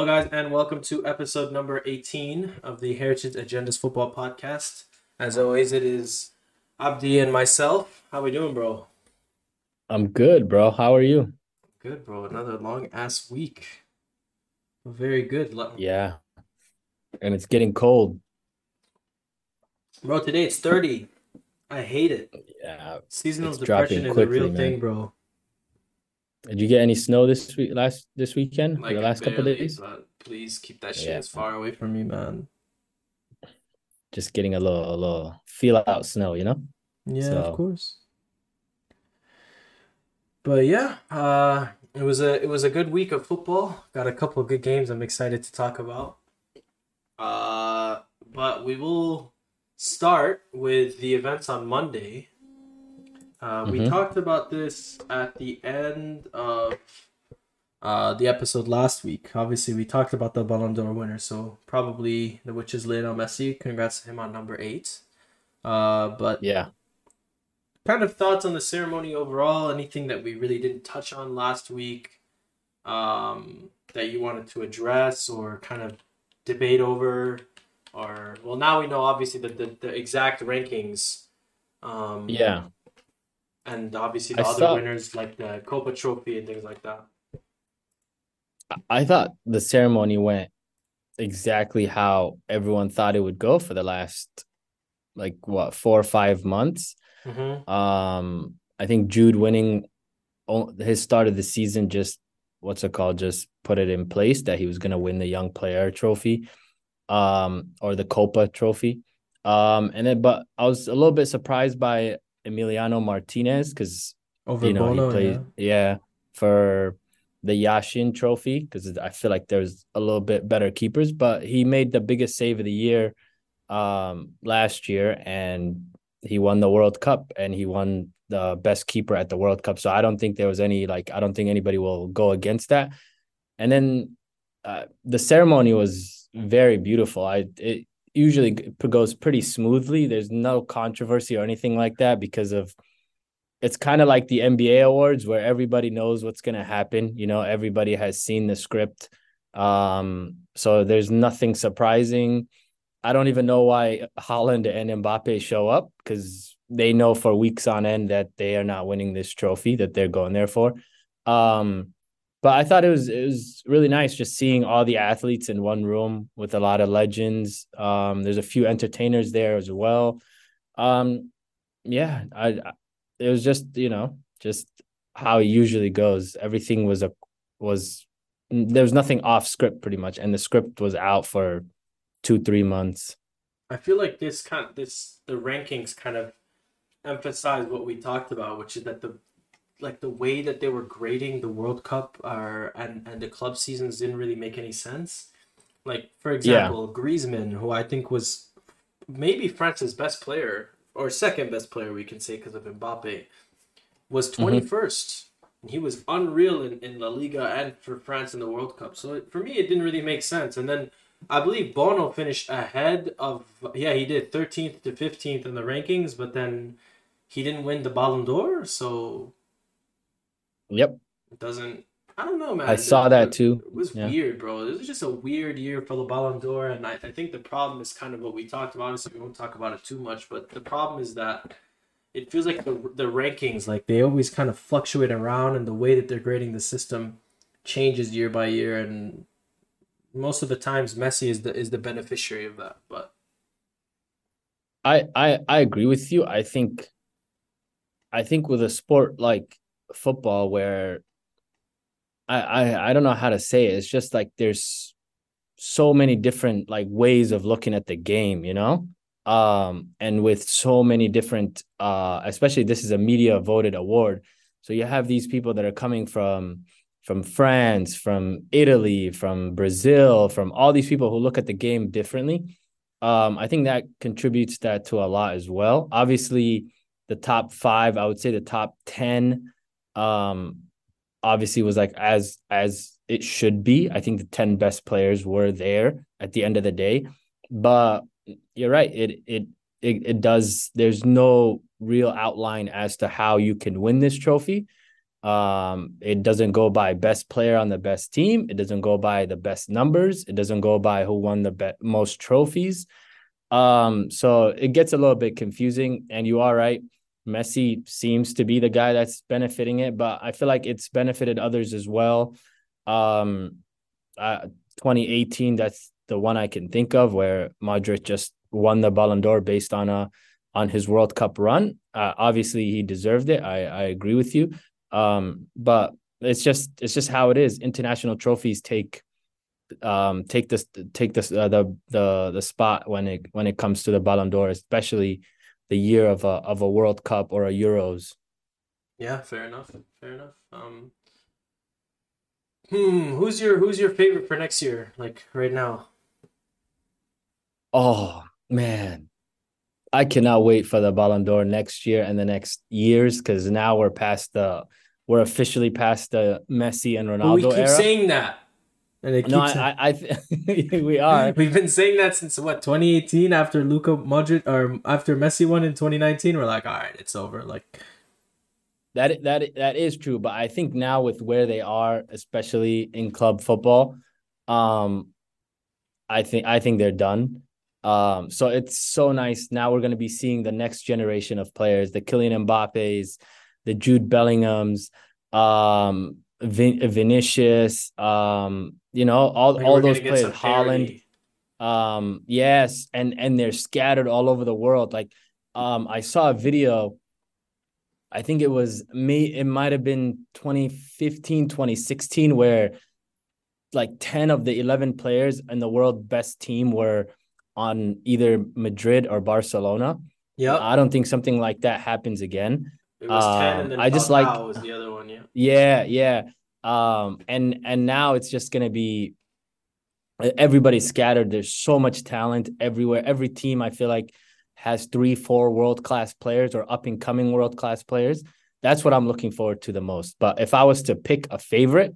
Hello, guys, and welcome to episode number 18 of the Heritage Agendas Football Podcast. As always, it is Abdi and myself. How we doing, bro? I'm good, bro. How are you? Good, bro. Another long ass week. Very good. Yeah. And it's getting cold. Bro, today it's 30. I hate it. Yeah. Seasonal depression is quickly, a real man. thing, bro. Did you get any snow this week last this weekend? Like the last barely, couple days? please keep that shit yeah. as far away from me, man. Just getting a little a little feel out snow, you know? Yeah, so. of course. But yeah, uh it was a it was a good week of football. Got a couple of good games I'm excited to talk about. Uh but we will start with the events on Monday. Uh, mm-hmm. We talked about this at the end of uh, the episode last week. Obviously, we talked about the Ballon d'Or winner, so probably the which is Lionel Messi. Congrats to him on number eight. Uh, but yeah, kind of thoughts on the ceremony overall. Anything that we really didn't touch on last week um, that you wanted to address or kind of debate over, or well, now we know obviously that the, the exact rankings. Um, yeah and obviously the I other saw, winners like the Kopa Trophy and things like that. I thought the ceremony went exactly how everyone thought it would go for the last like what four or five months. Mm-hmm. Um, I think Jude winning his start of the season just what's it called just put it in place that he was going to win the young player trophy um or the Kopa trophy um and then but i was a little bit surprised by Emiliano Martinez because you know Bono, he played yeah. yeah. for the Yashin Trophy because I feel like there's a little bit better keepers, but he made the biggest save of the year um, last year and he won the World Cup and he won the best keeper at the World Cup. So I don't think there was any like I don't think anybody will go against that. And then uh, the ceremony was very beautiful. I it, usually goes pretty smoothly. There's no controversy or anything like that because of it's kind of like the NBA awards where everybody knows what's going to happen. You know, everybody has seen the script. Um, so there's nothing surprising. I don't even know why Haaland and Mbappe show up because they know for weeks on end that they are not winning this trophy that they're going there for. Um, but I thought it was it was really nice just seeing all the athletes in one room with a lot of legends. Um, there's a few entertainers there as well. Um, yeah, I, I it was just you know just how it usually goes. Everything was a was there was nothing off script pretty much, and the script was out for two three months. I feel like this kind of, this the rankings kind of emphasize what we talked about, which is that the like the way that they were grading the World Cup or and and the club seasons didn't really make any sense. Like for example, yeah. Griezmann, who I think was maybe France's best player or second best player, we can say because of Mbappe, was twenty first. mm-hmm. He was unreal in, in La Liga and for France in the World Cup. So it, for me, it didn't really make sense. And then I believe Bono finished ahead of yeah he did thirteenth to fifteenth in the rankings, but then he didn't win the Ballon d'Or. So Yep. It doesn't. I don't know, man. I saw that too. It was yeah. weird, bro. It was just a weird year for the Ballon d'Or, and I, I think the problem is kind of what we talked about. Honestly, we won't talk about it too much, but the problem is that it feels like the the rankings, like they always kind of fluctuate around, and the way that they're grading the system changes year by year, and most of the times Messi is the is the beneficiary of that. But I I I agree with you. I think I think with a sport like football where I, I I don't know how to say it. It's just like there's so many different like ways of looking at the game, you know? Um, and with so many different uh especially this is a media voted award. So you have these people that are coming from from France, from Italy, from Brazil, from all these people who look at the game differently. Um, I think that contributes that to a lot as well. Obviously, the top five, I would say the top 10 um obviously was like as as it should be. I think the 10 best players were there at the end of the day. But you're right. It it it, it does there's no real outline as to how you can win this trophy. Um, it doesn't go by best player on the best team. It doesn't go by the best numbers. It doesn't go by who won the be- most trophies. Um, so it gets a little bit confusing. And you are right. Messi seems to be the guy that's benefiting it, but I feel like it's benefited others as well. Um, uh, 2018, that's the one I can think of where Modric just won the Ballon d'Or based on a on his World Cup run. Uh, obviously, he deserved it. I I agree with you. Um, but it's just it's just how it is. International trophies take um take this take this uh, the the the spot when it when it comes to the Ballon d'Or, especially the year of a of a World Cup or a Euros. Yeah, fair enough. Fair enough. Um, hmm, who's your who's your favorite for next year? Like right now. Oh man, I cannot wait for the Ballon d'Or next year and the next years because now we're past the we're officially past the Messi and Ronaldo we keep era. saying that. And it no, I, I, th- we are. We've been saying that since what 2018 after Luka Modric or after Messi won in 2019. We're like, all right, it's over. Like that that that is true, but I think now with where they are, especially in club football, um, I think I think they're done. Um, so it's so nice. Now we're going to be seeing the next generation of players, the Kylian Mbappe's, the Jude Bellinghams, um, Vin- Vinicius, um, you know, all, like all those players, Haaland. Um, yes, and and they're scattered all over the world. Like, um, I saw a video. I think it was me. It might have been 2015, 2016, where like 10 of the 11 players in the world best team were on either Madrid or Barcelona. Yeah, I don't think something like that happens again. It was um, ten, and then I just like was the other one. Yeah, yeah, yeah. Um, and and now it's just gonna be everybody's scattered. There's so much talent everywhere. Every team I feel like has three, four world class players or up and coming world class players. That's what I'm looking forward to the most. But if I was to pick a favorite,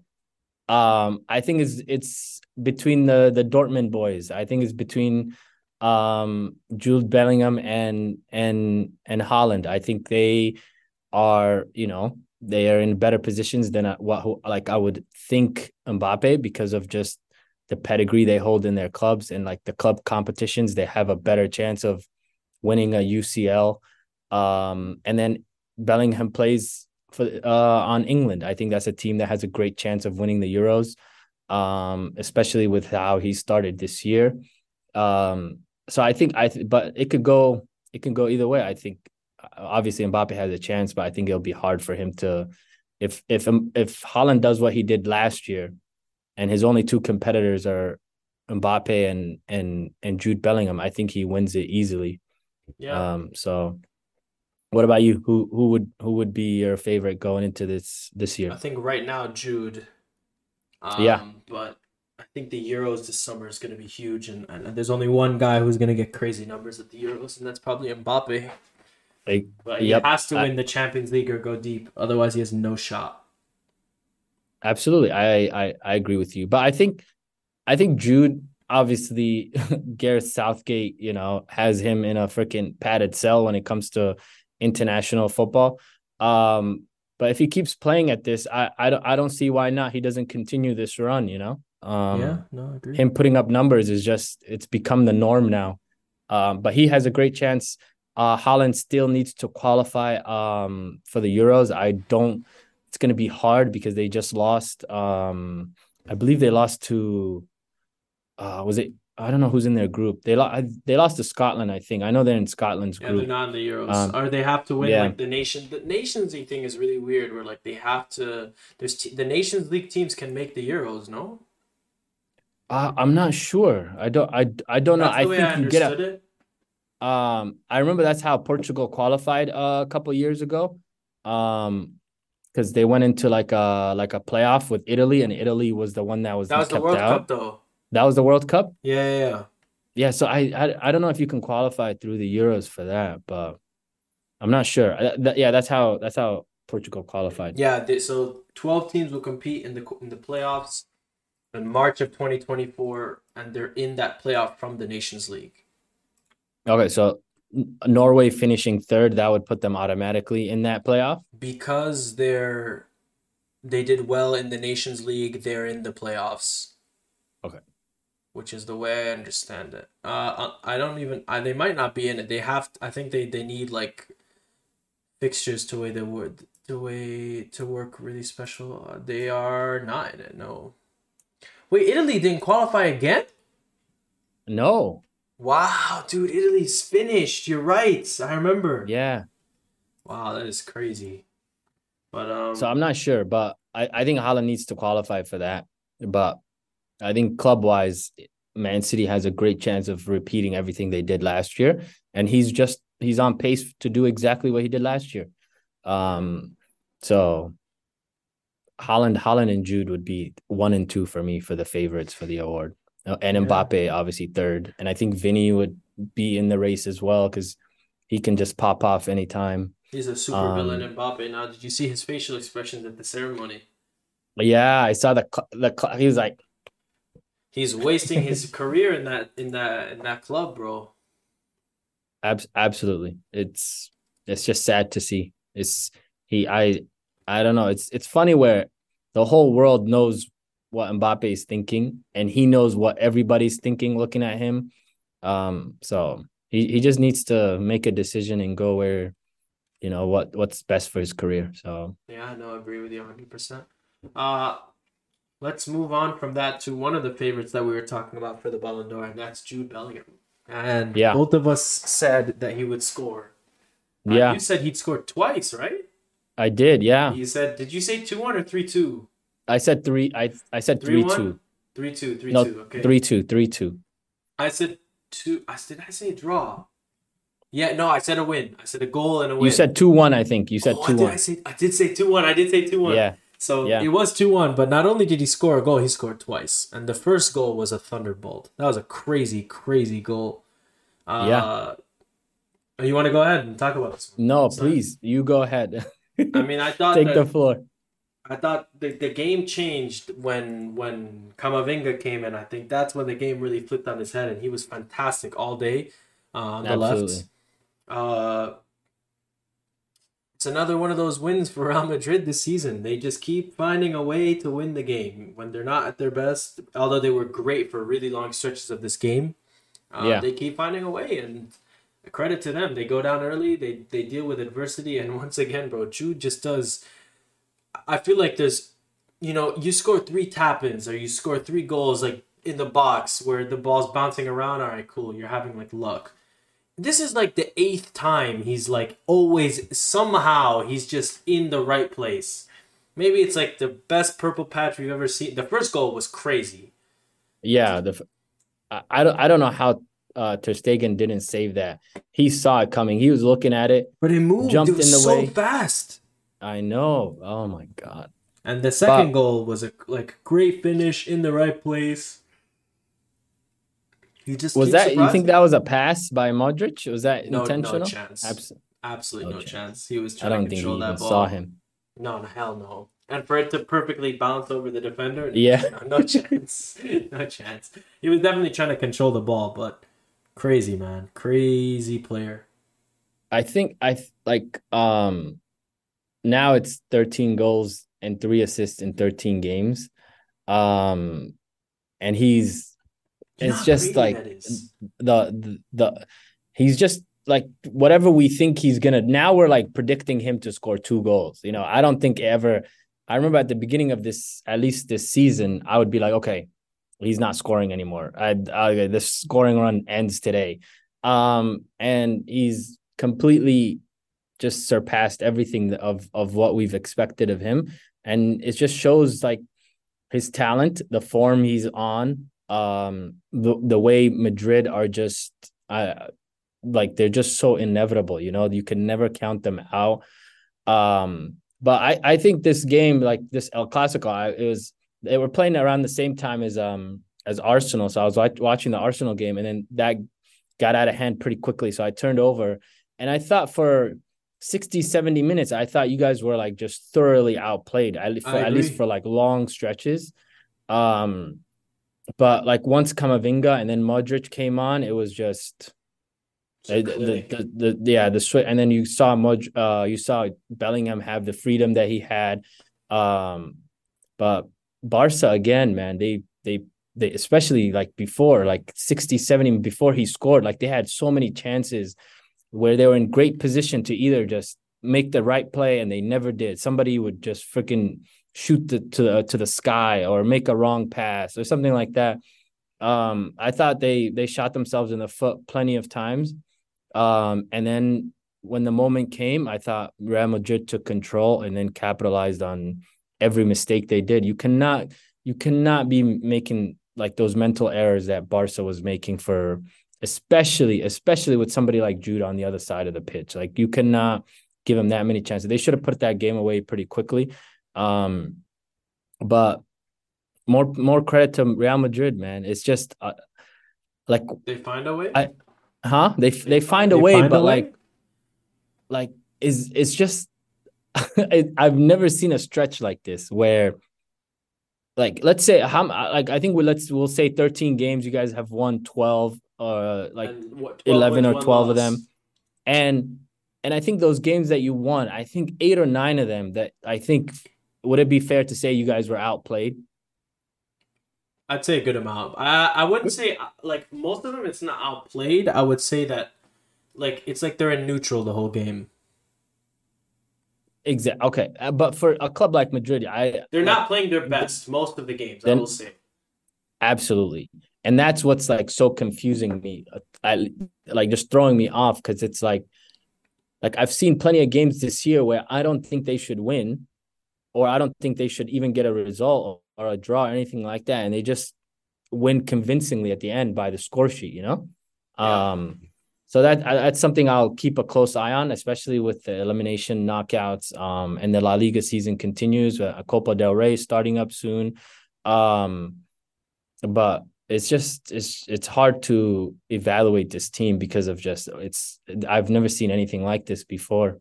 um, I think it's it's between the the Dortmund boys. I think it's between um Jude Bellingham and and and Haaland I think they are, you know, they are in better positions than what like I would think Mbappe because of just the pedigree they hold in their clubs and like the club competitions. They have a better chance of winning a UCL. Um, and then Bellingham plays for uh, on England. I think that's a team that has a great chance of winning the Euros, um, especially with how he started this year. Um, so I think I, th- but it could go, it can go either way. I think obviously Mbappe has a chance, but I think it'll be hard for him to, if if if Haaland does what he did last year, and his only two competitors are Mbappe and and and Jude Bellingham, I think he wins it easily. Yeah. Um. So what about you? Who who would who would be your favorite going into this this year? I think right now Jude. Um, yeah. But I think the Euros this summer is going to be huge, and, and there's only one guy who's going to get crazy numbers at the Euros, and that's probably Mbappe. Like, but he yep, has to win the Champions League or go deep, otherwise he has no shot. Absolutely, I, I I agree with you, but I think I think Jude obviously Gareth Southgate, you know, has him in a freaking padded cell when it comes to international football. Um, but if he keeps playing at this, I, I don't I don't see why not. He doesn't continue this run, you know. Um, yeah, no, I agree. Him putting up numbers is just it's become the norm now. Um, but he has a great chance. Uh, Haaland still needs to qualify um, for the Euros. I don't. It's going to be hard because they just lost. Um, I believe they lost to. Uh, was it I don't know who's in their group. They lost. They lost to Scotland, I think. I know they're in Scotland's yeah, group. they're not in the Euros. Um, or they have to win yeah. like the nation. The Nations League thing is really weird. Where like they have to. There's t- the Nations League teams can make the Euros. No. Uh, I'm not sure. I don't. I, I don't know. I think I you get a, it. Um, I remember that's how Portugal qualified uh, a couple years ago. Um, because they went into like a like a playoff with Italy, and Italy was the one that was that was kept the World out. Cup though. That was the World Cup. Yeah, yeah, yeah. Yeah, so I, I I don't know if you can qualify through the Euros for that, but I'm not sure. That, yeah, that's how that's how Portugal qualified. Yeah, they, so 12 teams will compete in the in the playoffs in March of 2024, and they're in that playoff from the Nations League. Okay, so Norway finishing third, that would put them automatically in that playoff because they're they did well in the Nations League. They're in the playoffs. Okay. Which is the way I understand it. Uh, I don't even. I, they might not be in it. They have. I think they they need like fixtures to way they would the way to work really special. Uh, they are not in it. No. Wait, Italy didn't qualify again. No. Wow, dude, Italy's finished. You're right. I remember. Yeah. Wow, that is crazy. But um So I'm not sure, but I, I think Haaland needs to qualify for that. But I think club wise, Man City has a great chance of repeating everything they did last year. And he's just he's on pace to do exactly what he did last year. Um so Haaland, Haaland and Jude would be one and two for me for the favorites for the award. Uh, and Mbappe obviously third. And I think Vinny would be in the race as well because he can just pop off anytime. He's a super um, villain, Mbappe. Now, did you see his facial expressions at the ceremony? Yeah, I saw the the he was like, he's wasting his career in that in that in that club, bro. Ab- absolutely, it's it's just sad to see. It's he I I don't know. It's it's funny where the whole world knows what Mbappe is thinking, and he knows what everybody's thinking looking at him. Um, so he, he just needs to make a decision and go where you know what what's best for his career. So yeah, no, I agree with you 100. percent Uh, let's move on from that to one of the favorites that we were talking about for the Ballon d'Or, and that's Jude Bellingham. And yeah. both of us said that he would score. Uh, yeah, you said he'd score twice, right? I did. Yeah. You said, did you say two one or three two? I said three. I I said three, three two. Three two. Three no, two. Okay. Three two. Three two. I said two. I did I say a draw? Yeah, no, I said a win. I said a goal and a win. You said two one. I think you said oh, two one. I, say, I did say two one. I did say two one. Yeah. So yeah. it was two one. But not only did he score a goal, he scored twice, and the first goal was a thunderbolt. That was a crazy, crazy goal. Uh, yeah. You want to go ahead and talk about this? One? No, please. You go ahead. I mean, I thought take that, the floor. I thought the, the game changed when when Camavinga came in. I think that's when the game really flipped on his head, and he was fantastic all day uh, on the Absolutely. left. Uh, it's another one of those wins for Real Madrid this season. They just keep finding a way to win the game when they're not at their best. Although they were great for really long stretches of this game, uh, yeah. they keep finding a way, and credit to them. They go down early. They they deal with adversity, and once again, bro, Jude just does. I feel like there's, you know, you score three tap-ins or you score three goals like in the box where the ball's bouncing around. All right, cool. You're having like luck this is like the eighth time he's like always somehow he's just in the right place. Maybe it's like the best purple patch we've ever seen. The first goal was crazy. Yeah, the I, I don't I don't know how uh Ter Stegen didn't save that. He saw it coming. He was looking at it, but it moved. Jumped it in the so way fast. I know. Oh my god. And the second but, goal was a like great finish in the right place. He just was that. You think that was a pass by Modric? Was that no, intentional? No chance. Abs- Absolutely no, no chance. chance. He was trying I don't to think control he that ball. saw him. No, no, hell no. And for it to perfectly bounce over the defender, yeah, no, no chance, no chance. He was definitely trying to control the ball, but crazy man, crazy player. I think I like um now it's 13 goals and 3 assists in 13 games. Um and he's it's just like the, the the he's just like whatever we think he's gonna now we're like predicting him to score two goals you know? I don't think ever i remember at the beginning of this at least this season i would be like okay he's not scoring anymore. I, I the scoring run ends today. Um and he's completely just surpassed everything of of what we've expected of him. And it just shows like his talent the form he's on um the the way Madrid are just uh like they're just so inevitable, you know, you can never count them out. Um but I I think this game like this El Clasico I, it was they were playing around the same time as um as Arsenal, so I was like, watching the Arsenal game and then that got out of hand pretty quickly, so I turned over and I thought for 60 70 minutes I thought you guys were like just thoroughly outplayed at, for, at least for like long stretches. Um but like once Camavinga and then Modric came on, it was just the, the, the, the, yeah the switch and then you saw Mod uh you saw Bellingham have the freedom that he had. Um, but Barca again, man, they they they especially like before, like 60, 70 before he scored, like they had so many chances where they were in great position to either just make the right play and they never did. Somebody would just freaking shoot the, to the, to the sky or make a wrong pass or something like that. Um, I thought they they shot themselves in the foot plenty of times. Um, and then when the moment came, I thought Real Madrid took control and then capitalized on every mistake they did. You cannot you cannot be making like those mental errors that Barca was making for especially especially with somebody like Jude on the other side of the pitch. Like you cannot give him that many chances. They should have put that game away pretty quickly. Um, but more more credit to Real Madrid, man. It's just uh, like they find a way. I, huh? They they, they find a they way, find but a like way? like is it's just I've never seen a stretch like this where like let's say how like I think we let's we'll say 13 games you guys have won 12 uh like what, 11 or 12 of them and and I think those games that you won I think 8 or 9 of them that I think would it be fair to say you guys were outplayed I'd say a good amount I I wouldn't say like most of them it's not outplayed I would say that like it's like they're in neutral the whole game Exactly. Okay, uh, but for a club like Madrid, I they're not playing their best most of the games. Then, I will say. Absolutely, and that's what's like so confusing me. Uh, I, like just throwing me off because it's like, like I've seen plenty of games this year where I don't think they should win, or I don't think they should even get a result or a draw or anything like that, and they just win convincingly at the end by the score sheet. You know. Yeah. Um so that that's something I'll keep a close eye on, especially with the elimination knockouts. Um, and the La Liga season continues. A uh, Copa del Rey starting up soon. Um, but it's just it's it's hard to evaluate this team because of just it's I've never seen anything like this before.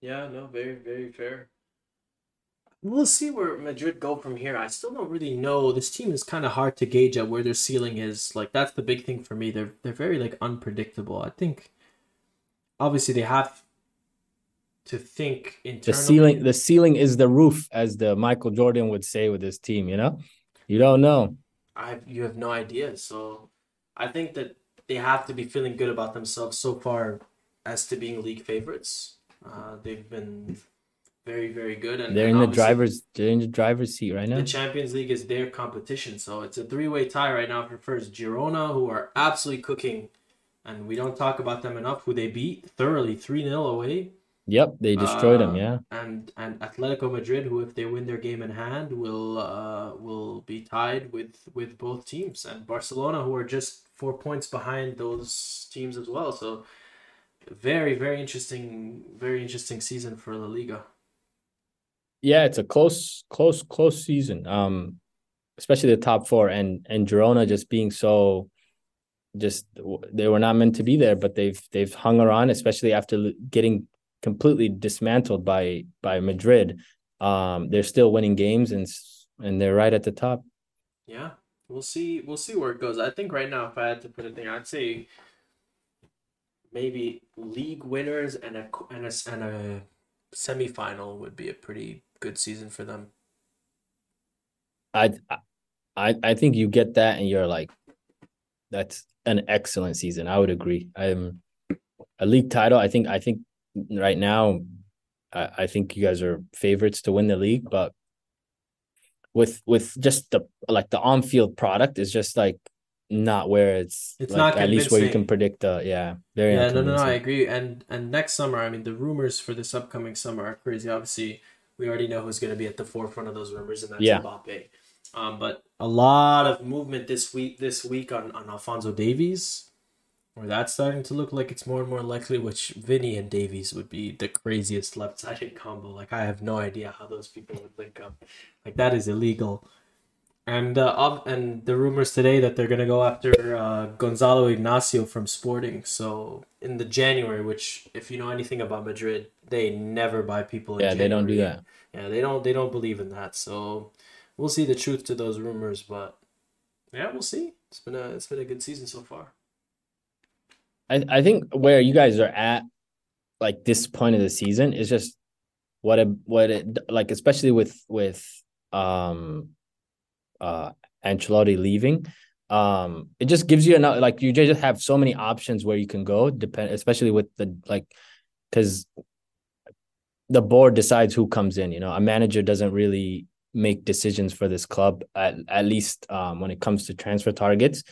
Yeah, no, very very fair we'll see where Madrid go from here. I still don't really know. This team is kind of hard to gauge at where their ceiling is. Like that's the big thing for me. They're they're very like unpredictable. I think obviously they have to think internally. The ceiling the ceiling is the roof as the Michael Jordan would say with his team, you know? You don't know. I you have no idea. So I think that they have to be feeling good about themselves so far as to being league favorites. Uh, they've been very very good and they're in the driver's they're in the driver's seat right now the champions league is their competition so it's a three-way tie right now for first girona who are absolutely cooking and we don't talk about them enough who they beat thoroughly 3-0 away yep they destroyed uh, them yeah. and and atletico madrid who if they win their game in hand will uh will be tied with with both teams. And barcelona who are just four points behind those teams as well. So very very interesting very interesting season for la liga. Yeah, it's a close, close, close season. Um, especially the top four. And and Girona just being so, just they were not meant to be there, but they've they've hung around, especially after getting completely dismantled by by Madrid. Um, they're still winning games and and they're right at the top. Yeah, we'll see. We'll see where it goes. I think right now, if I had to put a thing, I'd say maybe league winners and a and a and a semifinal would be a pretty good season for them. I I I think you get that and you're like that's an excellent season. I would agree. I'm a league title. I think I think right now I, I think you guys are favorites to win the league, but with with just the like the on field product is just like not where it's it's like, not at least where you can predict the yeah very yeah no no no I agree and and next summer I mean the rumors for this upcoming summer are crazy obviously we already know who's going to be at the forefront of those rumors, and that's yeah. Mbappe. Um, but a lot of movement this week this week on, on Alphonso Davies, where that's starting to look like it's more and more likely. Which Vinny and Davies would be the craziest left sided combo. Like I have no idea how those people would link up. Like that is illegal. And uh, and the rumors today that they're gonna go after uh, Gonzalo Inacio from Sporting. So in the January, which if you know anything about Madrid, they never buy people. yeah, they don't do that. Yeah, they don't. They don't believe in that. So we'll see the truth to those rumors, but yeah, we'll see. It's been a it's been a good season so far. I I think where you guys are at, like this point of the season, is just what it what it like especially with with um uh Ancelotti leaving um it just gives you enough like you just have so many options where you can go depend especially with the like because the board decides who comes in you know? A manager doesn't really make decisions for this club at, at least um, when it comes to transfer targets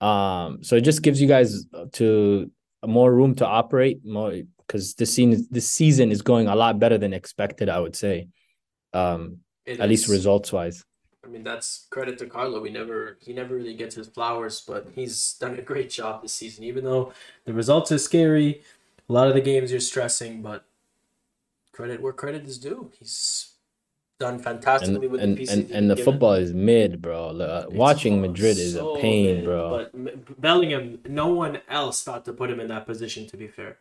um so it just gives you guys to more room to operate more because this scene this season is going a lot better than expected i would say um it at is. least results wise I mean, that's credit to Carlo. We never he never really gets his flowers, but he's done a great job this season. Even though the results are scary, a lot of the games you're stressing, but credit where credit is due. He's done fantastically and, with and, the pieces. And, and the given. football is mid, bro. Uh, watching Madrid is so a pain, mid, bro. But Bellingham, no one else thought to put him in that position. To be fair.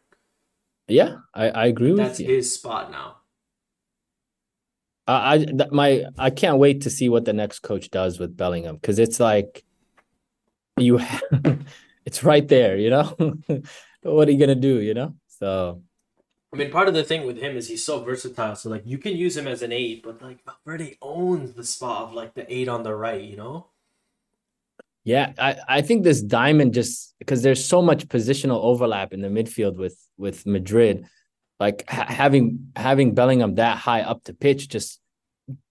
Yeah, I, I agree with That's you. That's his spot now. I, I my I can't wait to see what the next coach does with Bellingham because it's like you have, it's right there, you know. what are you gonna do, you know? So I mean, part of the thing with him is he's so versatile. So like, you can use him as an eight, but like Valverde owns the spot of like the eight on the right. You know. Yeah, I, I think this diamond just because there's so much positional overlap in the midfield with with Madrid like ha- having having Bellingham that high up the pitch just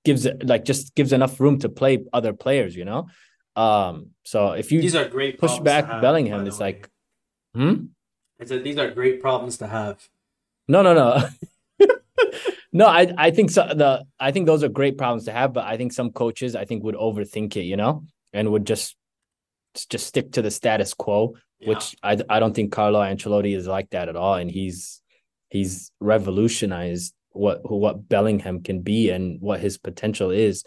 gives it like just gives enough room to play other players, you know. Um, so if you these are great push back have, Bellingham, it's way. like, hmm. I said these are great problems to have. No, no, no. no, I I think so. The I think those are great problems to have, but I think some coaches I think would overthink it, you know, and would just just stick to the status quo, yeah. which I I don't think Carlo Ancelotti is like that at all, and he's he's revolutionized what what Bellingham can be and what his potential is.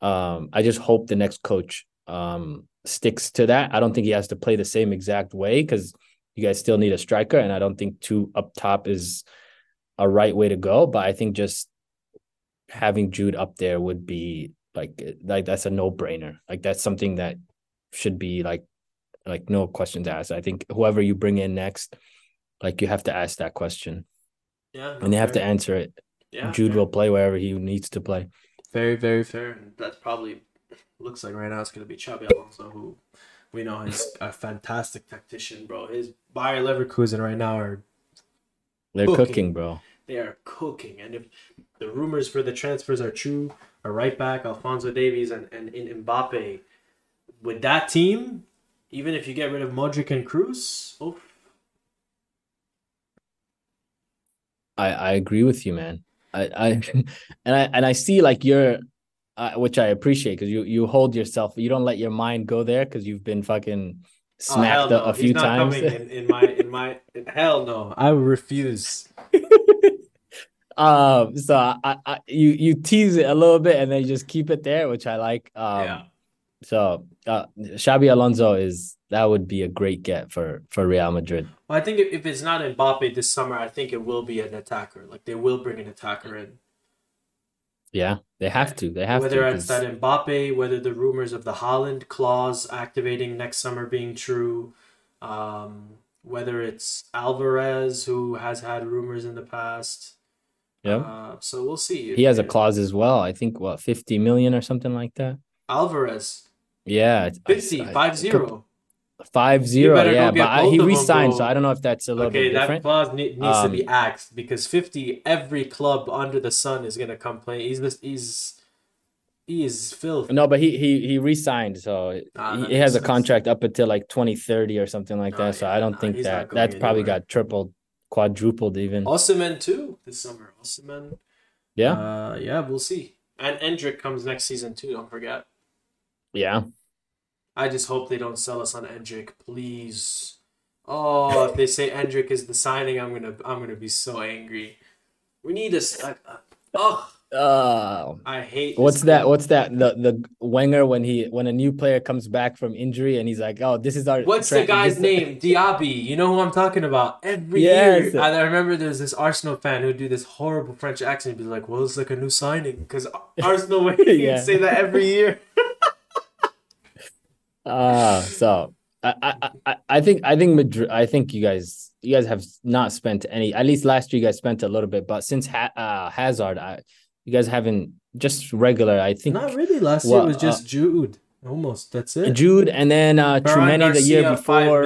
Um, I just hope the next coach um, sticks to that. I don't think he has to play the same exact way because you guys still need a striker, and I don't think two up top is a right way to go. But I think just having Jude up there would be like like that's a no brainer. Like that's something that should be like like no questions asked. I think whoever you bring in next, like you have to ask that question. Yeah. And they have to answer it. Yeah. Jude fair. will play wherever he needs to play. Very, very fair. And that's probably looks like right now it's gonna be Xabi Alonso, who we know he's a fantastic tactician, bro. His Bayer Leverkusen right now are they're cooking. cooking, bro. They are cooking. And if the rumors for the transfers are true, a right back, Alphonso Davies and, and in Mbappe, with that team, even if you get rid of Modric and Kroos, oh, I I agree with you, man. I I and I and I see like you're, uh, which I appreciate because you you hold yourself. You don't let your mind go there because you've been fucking oh, smacked oh, no. a, a few times. in, in my in my hell no, I refuse. um. So I, I you you tease it a little bit and then you just keep it there, which I like. Um. Yeah. So uh, Xabi Alonso is that would be a great get for for Real Madrid. Well, I think if it's not Mbappe this summer, I think it will be an attacker. Like they will bring an attacker in. Yeah, they have to. They have whether to. Whether it's that Mbappe, whether the rumors of the Haaland clause activating next summer being true, um, whether it's Alvarez who has had rumors in the past. Yeah. Uh, so we'll see. He has a clause as well. I think what fifty million or something like that. Alvarez. Yeah, 50, I, 5 0. Five zero, yeah, but I, he resigned, so I don't know if that's a little okay, bit different. Okay, that clause needs um, to be axed because fifty, every club under the sun is gonna come play. He's this, he's he is filth. No, but he he he re-signed, so ah, he, he has a contract up until like twenty thirty or something like that. yeah, so I don't think that that's probably got tripled, quadrupled even. Osimhen too this summer. Osimhen. Yeah. Uh, yeah, we'll see. And Endrick comes next season too. Don't forget. Yeah. I just hope they don't sell us on Endrick, please. Oh, if they say Endrick is the signing, I'm gonna I'm gonna be so angry. We need this. Uh, oh, I hate. What's that? What's that? The the Wenger when he when a new player comes back from injury and he's like, oh, this is our. What's tra- the guy's name? Diaby. You know who I'm talking about. Every yes. year, I remember there's this Arsenal fan who would do this horrible French accent. He'd be like, well, it's like a new signing because Arsenal would yeah. say that every year. Uh, so I, I, I think I think Madrid. I think you guys you guys have not spent any. At least last year you guys spent a little bit, but since ha- uh, Hazard, I, you guys haven't just regular. I think not really. Last well, year was just uh, Jude. Almost that's it. Jude and then uh Tchouaméni the year before.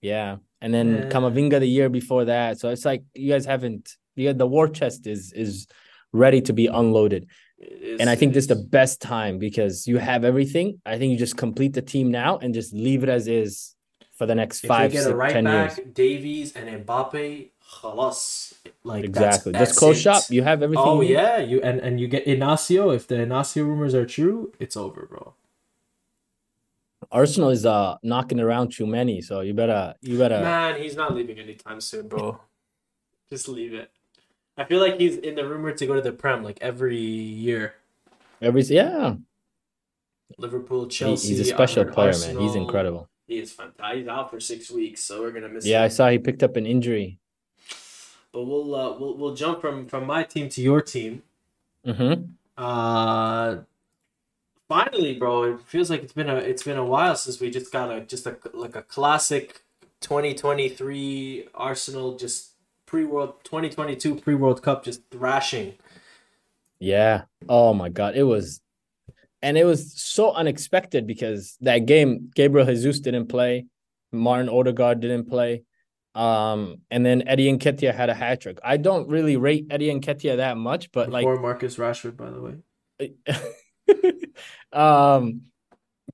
Yeah, and then yeah. Camavinga the year before that. So it's like you guys haven't. You the war chest is is ready to be unloaded. Is, and I think this is the best time because you have everything. I think you just complete the team now and just leave it as is for the next if five, get six, a right ten back, years. Davies and Mbappe, halas. Like exactly, that's, just close shop. You have everything. Oh you yeah, you and and you get Inacio. If the Inacio rumors are true, it's over, bro. Arsenal is uh knocking around too many, so you better you better. Man, he's not leaving anytime soon, bro. Just leave it. I feel like he's in the rumor to go to the Prem like every year. Every yeah. Liverpool, Chelsea. he's a special player, Arsenal. man. He's incredible. He is fantastic. He's out for six weeks, so we're gonna miss. Yeah, him. I saw he picked up an injury. But we'll uh, we'll we'll jump from from my team to your team. Mm-hmm. Uh, finally, bro, it feels like it's been a it's been a while since we just got a just a like a classic 2023 Arsenal just pre World 2022 pre World Cup just thrashing. Yeah. Oh my god, it was and it was so unexpected because that game Gabriel Jesus didn't play, Martin Odegaard didn't play. Um, and then Eddie Nketiah had a hat trick. I don't really rate Eddie Nketiah that much, but Before like Marcus Rashford, by the way. um,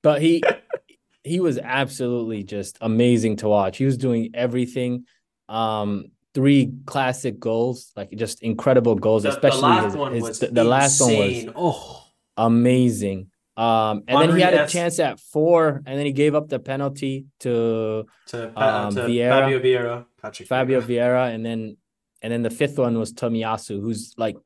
but he he was absolutely just amazing to watch. He was doing everything. Um, three classic goals, like just incredible goals. The, especially the last his, one his, was the, the last one was oh. amazing. Um, and Henry then he had a chance at four, and then he gave up the penalty to to, pa- um, to Vieira, Fabio Vieira, Patrick Fabio Vieira. Vieira, and then and then the fifth one was Tomiyasu, who's like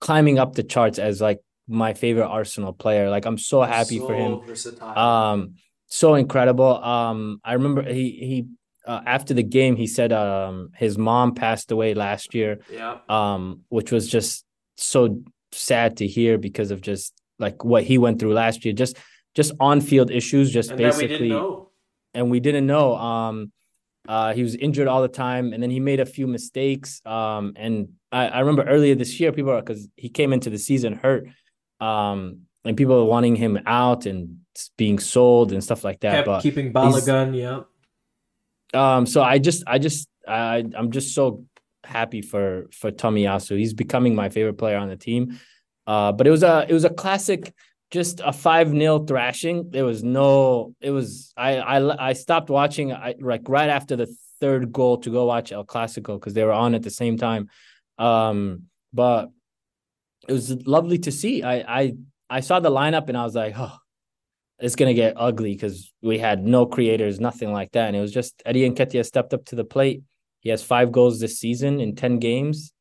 climbing up the charts as like my favorite Arsenal player. Like I'm so happy so for him. Versatile. Um, so incredible. Um, I remember he he uh, after the game he said um his mom passed away last year. Yeah. Um, which was just so sad to hear because of just like what he went through last year. Just just on field issues. Just and basically. We and we didn't know. Um, uh, he was injured all the time, and then he made a few mistakes. Um, and I, I remember earlier this year, people because he came into the season hurt um, and people are wanting him out and being sold and stuff like that. Kept but keeping Balogun, yeah. Um, so I just, I just, I, I'm just so happy for for Tomiyasu. He's becoming my favorite player on the team. Uh, but it was a, it was a classic, just a five 0 thrashing. There was no, it was. I, I, I stopped watching. I like right after the third goal to go watch El Clasico because they were on at the same time. Um, but it was lovely to see. I I I saw the lineup and I was like, oh, it's gonna get ugly because we had no creators, nothing like that. And it was just Eddie Nketiah stepped up to the plate. He has five goals this season in ten games.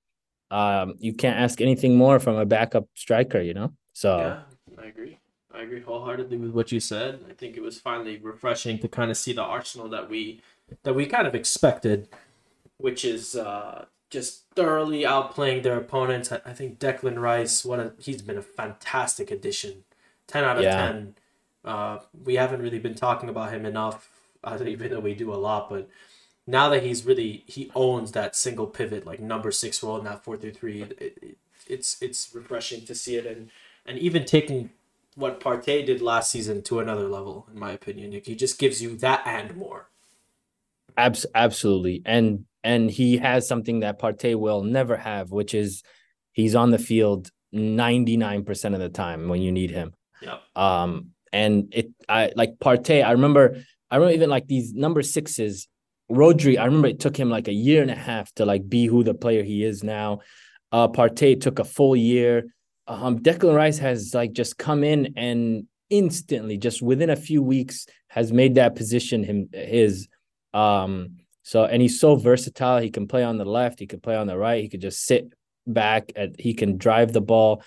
Um, you can't ask anything more from a backup striker, you know. So yeah, I agree. I agree wholeheartedly with what you said. I think it was finally refreshing to kind of see the Arsenal that we that we kind of expected, which is uh, just thoroughly outplaying their opponents. I, think Declan Rice, what a, he's been a fantastic addition. Ten out of yeah. ten. Uh, we haven't really been talking about him enough, uh, even though we do a lot. But now that he's really he owns that single pivot, like number six role in that four through three, it, it, it's it's refreshing to see it, and and even taking what Partey did last season to another level, in my opinion. He just gives you that and more. Abs- absolutely, and and he has something that Partey will never have, which is he's on the field 99% of the time when you need him. Yeah. Um, and it, I like Partey. I remember, I remember even like these number sixes, Rodri. I remember it took him like a year and a half to like be who the player he is now. Uh, Partey took a full year. Um, Declan Rice has like just come in and instantly, just within a few weeks, has made that position him his. Um, so and he's so versatile. He can play on the left, he can play on the right, he could just sit back and he can drive the ball.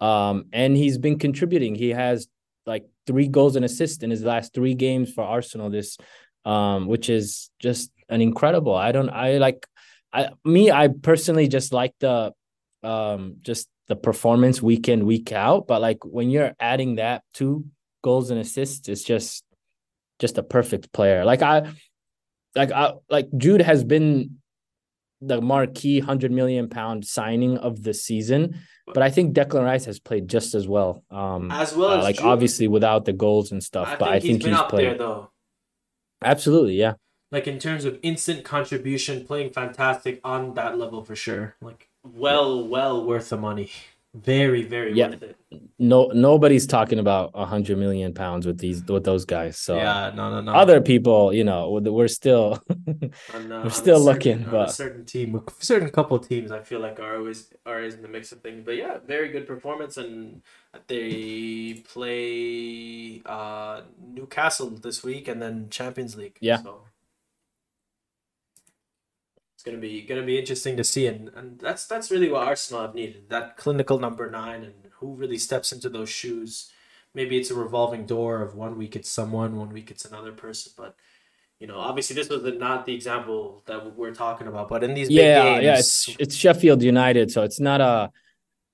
Um, and he's been contributing. He has like three goals and assists in his last three games for Arsenal this um, which is just an incredible. I don't I like I me I personally just like the um just the performance week in week out, but like when you're adding that to goals and assists, it's just just a perfect player. Like I, like I, like Jude has been the marquee hundred million pound signing of the season, but I think Declan Rice has played just as well. Um, as well uh, as like Jude. obviously without the goals and stuff, I but think I think he's, he's played there, though. Absolutely, yeah. Like in terms of instant contribution, playing fantastic on that level for sure. Like well, well worth the money. Very, very yeah. worth it. No, nobody's talking about a hundred million pounds with these with those guys. So yeah, no, no, no. Other people, you know, we're still uh, we're still looking, certain, but a certain team, a certain couple teams, I feel like are always are in the mix of things. But yeah, very good performance, and they play uh Newcastle this week, and then Champions League. Yeah. So it's gonna be gonna be interesting to see, and, and that's that's really what Arsenal have needed that clinical number nine, and who really steps into those shoes. Maybe it's a revolving door of one week it's someone, one week it's another person, but you know, obviously this was not the example that we're talking about, but in these yeah, games, yeah, it's it's Sheffield United, so it's not a,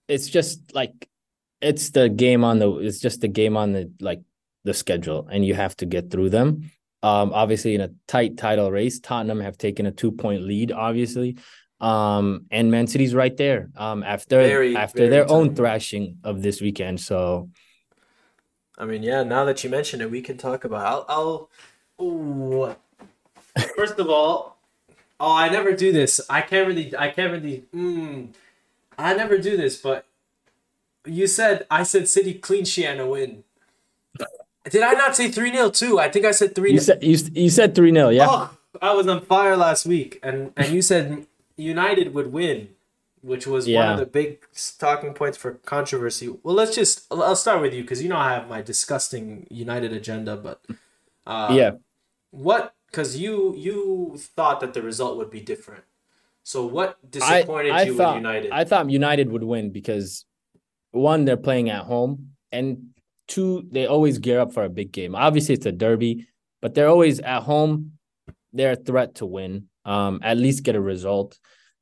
it's just like, it's the game on the, it's just the game on the like the schedule, and you have to get through them. Um, obviously, in a tight title race, Tottenham have taken a two point lead, obviously. Um, and Man City's right there. Um, after very, after very their own thrashing of this weekend. So, I mean, yeah. Now that you mention it, we can talk about. I'll. I'll ooh. First of all, oh, I never do this. I can't really. I can't really. Mm, I never do this, but you said I said City clean sheet and a win. Did I not say 3 0 too? I think I said 3 0. You said, you, you said 3 0, yeah. Oh, I was on fire last week, and, and you said United would win, which was yeah. one of the big talking points for controversy. Well, let's just, I'll start with you because you know I have my disgusting United agenda, but. Uh, yeah. What, because you you thought that the result would be different. So what disappointed I, I you thought, with United? I thought United would win because one, they're playing at home, and two, they always gear up for a big game. Obviously, it's a derby, but they're always at home. They're a threat to win, um, at least get a result.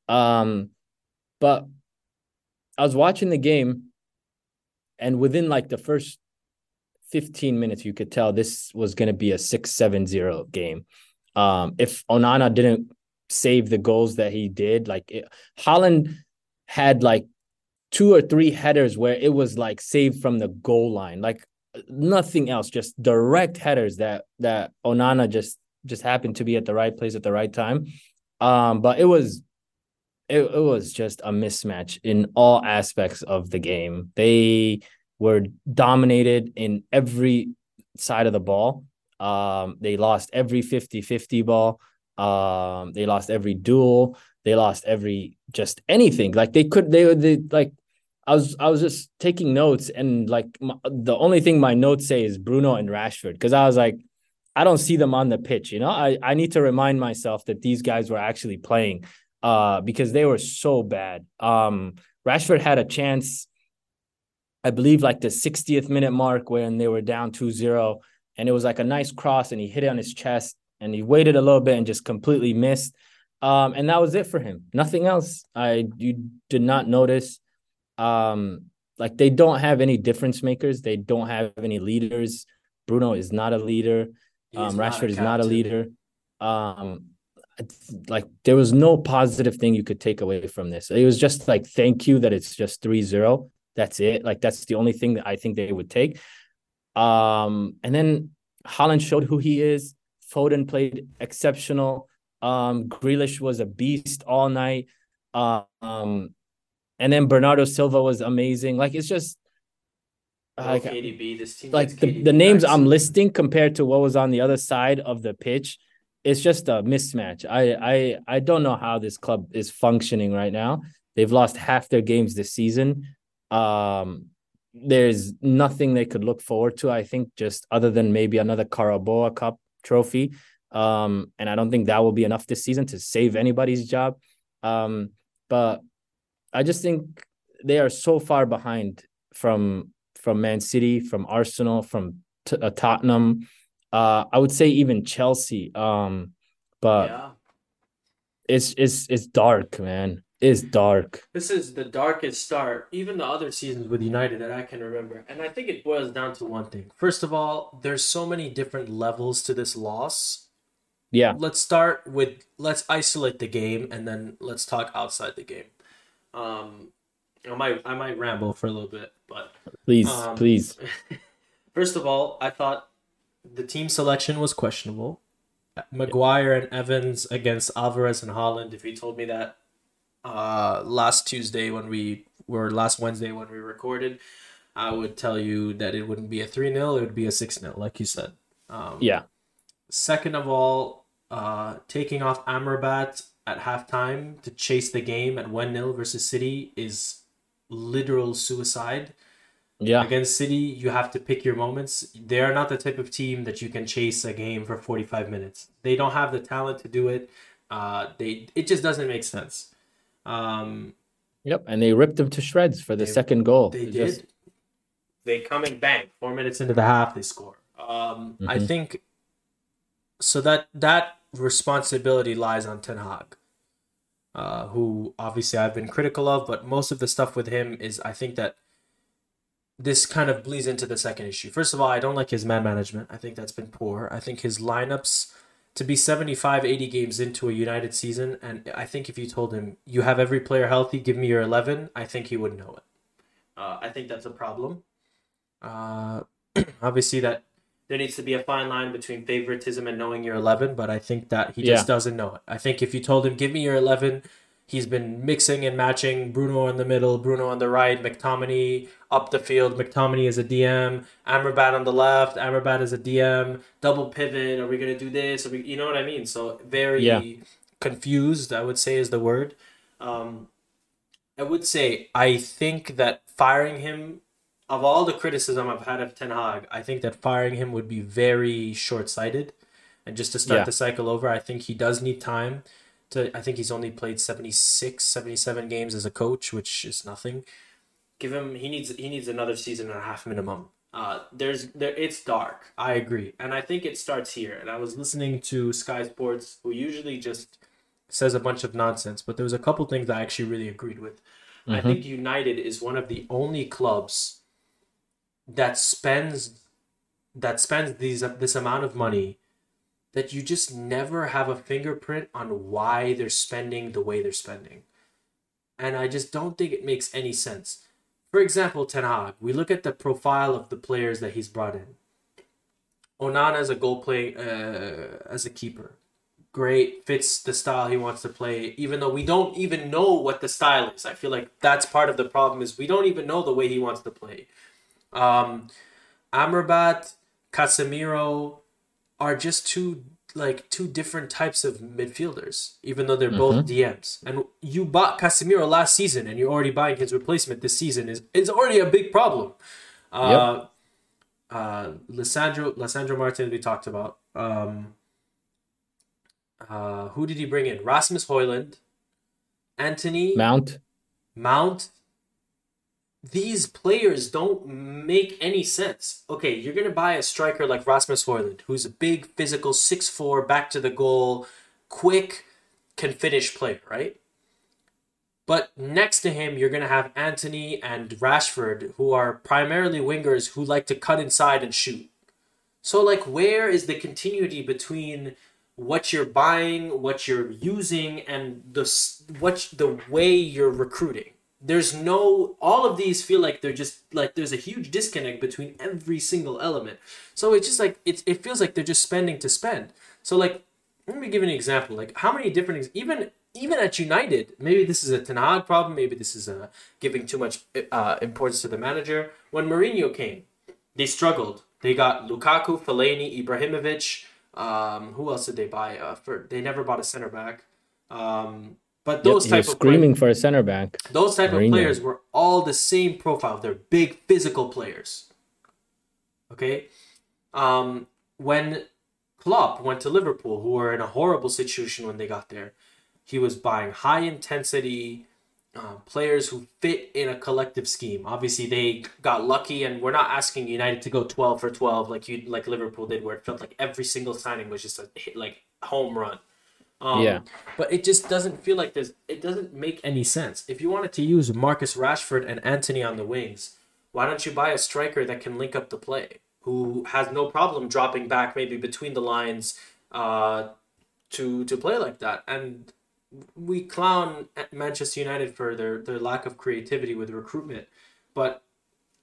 Um, but I was watching the game, and within like the first 15 minutes, you could tell this was going to be a 6 7 0 game. Um, if Onana didn't save the goals that he did, like it, Haaland had like two or three headers where it was like saved from the goal line, like nothing else, just direct headers that that Onana just just happened to be at the right place at the right time. Um, but it was it, it was just a mismatch in all aspects of the game. They were dominated in every side of the ball. Um, they lost every 50-50 ball. Um, they lost every duel. They lost every just anything. Like they could, they they like. I was, I was just taking notes, and like my, the only thing my notes say is Bruno and Rashford, because I was like, I don't see them on the pitch. You know, I, I need to remind myself that these guys were actually playing, uh, because they were so bad. Um, Rashford had a chance, I believe, like the 60th minute mark when they were down 2-0, and it was like a nice cross, and he hit it on his chest, and he waited a little bit and just completely missed. Um, and that was it for him. Nothing else. I you did not notice. Um, like they don't have any difference makers. They don't have any leaders. Bruno is not a leader. Um, Rashford is not a leader. Um, like there was no positive thing you could take away from this. It was just like thank you that it's just 3-0. That's it. Like that's the only thing that I think they would take. Um, and then Haaland showed who he is. Foden played exceptional. Um, Grealish was a beast all night. Um, and then Bernardo Silva was amazing. Like it's just like KDB, this team like the, the names I'm listing compared to what was on the other side of the pitch, it's just a mismatch. I I I don't know how this club is functioning right now. They've lost half their games this season. Um, there's nothing they could look forward to. I think just other than maybe another Carabao Cup trophy. Um, and I don't think that will be enough this season to save anybody's job. Um, but I just think they are so far behind from from Man City, from Arsenal, from t- uh, Tottenham. Uh, I would say even Chelsea. Um, but yeah. it's it's it's dark, man. It's dark. This is the darkest start, even the other seasons with United that I can remember. And I think it boils down to one thing. First of all, there's so many different levels to this loss. Yeah. Let's start with let's isolate the game and then let's talk outside the game. Um I might I might ramble for a little bit, but please, um, please. First of all, I thought the team selection was questionable. Maguire and Evans against Alvarez and Haaland. If you told me that uh, last Tuesday when we were last Wednesday when we recorded, I would tell you that it wouldn't be a 3 0, it would be a 6 0, like you said. Um, yeah. Second of all, uh, taking off Amrabat at halftime to chase the game at 1 0 versus City is literal suicide. Yeah. Against City, you have to pick your moments. They are not the type of team that you can chase a game for 45 minutes. They don't have the talent to do it. Uh, they it just doesn't make sense. Um, yep, and they ripped them to shreds for the they, second goal. They, did. Just... They come and bang. Four minutes into the half, they score. Um, mm-hmm. I think so. That that responsibility lies on Ten Hag, uh, who obviously I've been critical of, but most of the stuff with him is I think that this kind of bleeds into the second issue. First of all, I don't like his man management. I think that's been poor. I think his lineups to be 75 80 games into a united season and i think if you told him you have every player healthy give me your 11 i think he would know it uh, i think that's a problem uh, obviously that there needs to be a fine line between favoritism and knowing your 11 but i think that he yeah. just doesn't know it i think if you told him give me your 11 He's been mixing and matching Bruno in the middle, Bruno on the right, McTominay up the field. McTominay is a DM, Amrabat on the left, Amrabat is a DM, double pivot. Are we gonna do this? We, you know what I mean? So very yeah. confused. I would say is the word. Um, I would say I think that firing him, of all the criticism I've had of Ten Hag, I think that firing him would be very short sighted. And just to start yeah. the cycle over, I think he does need time to I think he's only played 76, 77 games as a coach, which is nothing. Give him he needs he needs another season and a half minimum. Uh, there's there it's dark. I agree, and I think it starts here. And I was listening to Sky Sports, who usually just says a bunch of nonsense, but there was a couple things I actually really agreed with. Mm-hmm. I think United is one of the only clubs that spends that spends these this amount of money that you just never have a fingerprint on why they're spending the way they're spending. And I just don't think it makes any sense. For example, Ten Hag, we look at the profile of the players that he's brought in. Onana as a goal play uh, as a keeper. Great, fits the style he wants to play, even though we don't even know what the style is. I feel like that's part of the problem is we don't even know the way he wants to play. Um, Amrabat, Casemiro, are just two like two different types of midfielders, even though they're mm-hmm. both DMs. And you bought Casemiro last season, and you're already buying his replacement this season is is already a big problem. Uh, yep. uh, Lisandro Lisandro Martin we talked about. Um, uh, who did he bring in? Rasmus Højlund, Antony Mount, Mount, these players don't make any sense. Okay, you're gonna buy a striker like Rasmus Højlund, who's a big physical six four, back to the goal, quick, can finish player, right? But next to him, you're gonna have Antony and Rashford, who are primarily wingers who like to cut inside and shoot. So like, where is the continuity between what you're buying, what you're using, and the what the way you're recruiting? There's no all of these feel like they're just like there's a huge disconnect between every single element. So it's just like it, it feels like they're just spending to spend. So like let me give an example. Like how many different even even at united maybe this is a Ten Hag problem maybe this is a giving too much uh, importance to the manager. When Mourinho came they struggled. They got Lukaku Fellaini Ibrahimovic um, who else did they buy? Uh, for they never bought a center back. Um, but those yep, type of screaming for a center back. Those type Mourinho. of players were all the same profile. They're big physical players. Okay, um, when Klopp went to Liverpool, who were in a horrible situation when they got there, he was buying high intensity uh, players who fit in a collective scheme. Obviously, they got lucky, and we're not asking United to go twelve for twelve like you like Liverpool did, where it felt like every single signing was just a hit, like home run. Um, yeah. But it just doesn't feel like there's. It doesn't make any sense. If you wanted to use Marcus Rashford and Antony on the wings, why don't you buy a striker that can link up the play, who has no problem dropping back maybe between the lines, uh, to to play like that? And we clown Manchester United for their their lack of creativity with recruitment, but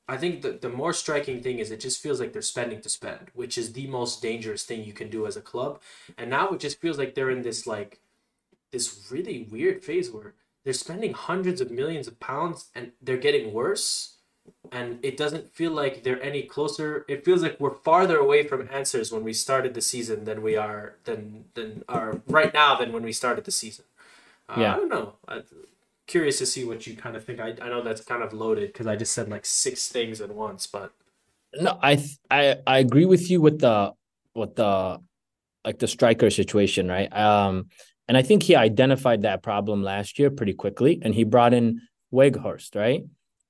I think the, the more striking thing is it just feels like they're spending to spend, which is the most dangerous thing you can do as a club. And now it just feels like they're in this like this really weird phase where they're spending hundreds of millions of pounds and they're getting worse. And it doesn't feel like they're any closer. It feels like we're farther away from answers when we started the season than we are than than are right now than when we started the season. Uh, yeah. I don't know. I, curious to see what you kind of think. I, I know that's kind of loaded because I just said like six things at once, but no, I I I agree with you with the with the like the striker situation, right? Um, and I think he identified that problem last year pretty quickly, and he brought in Weghorst, right?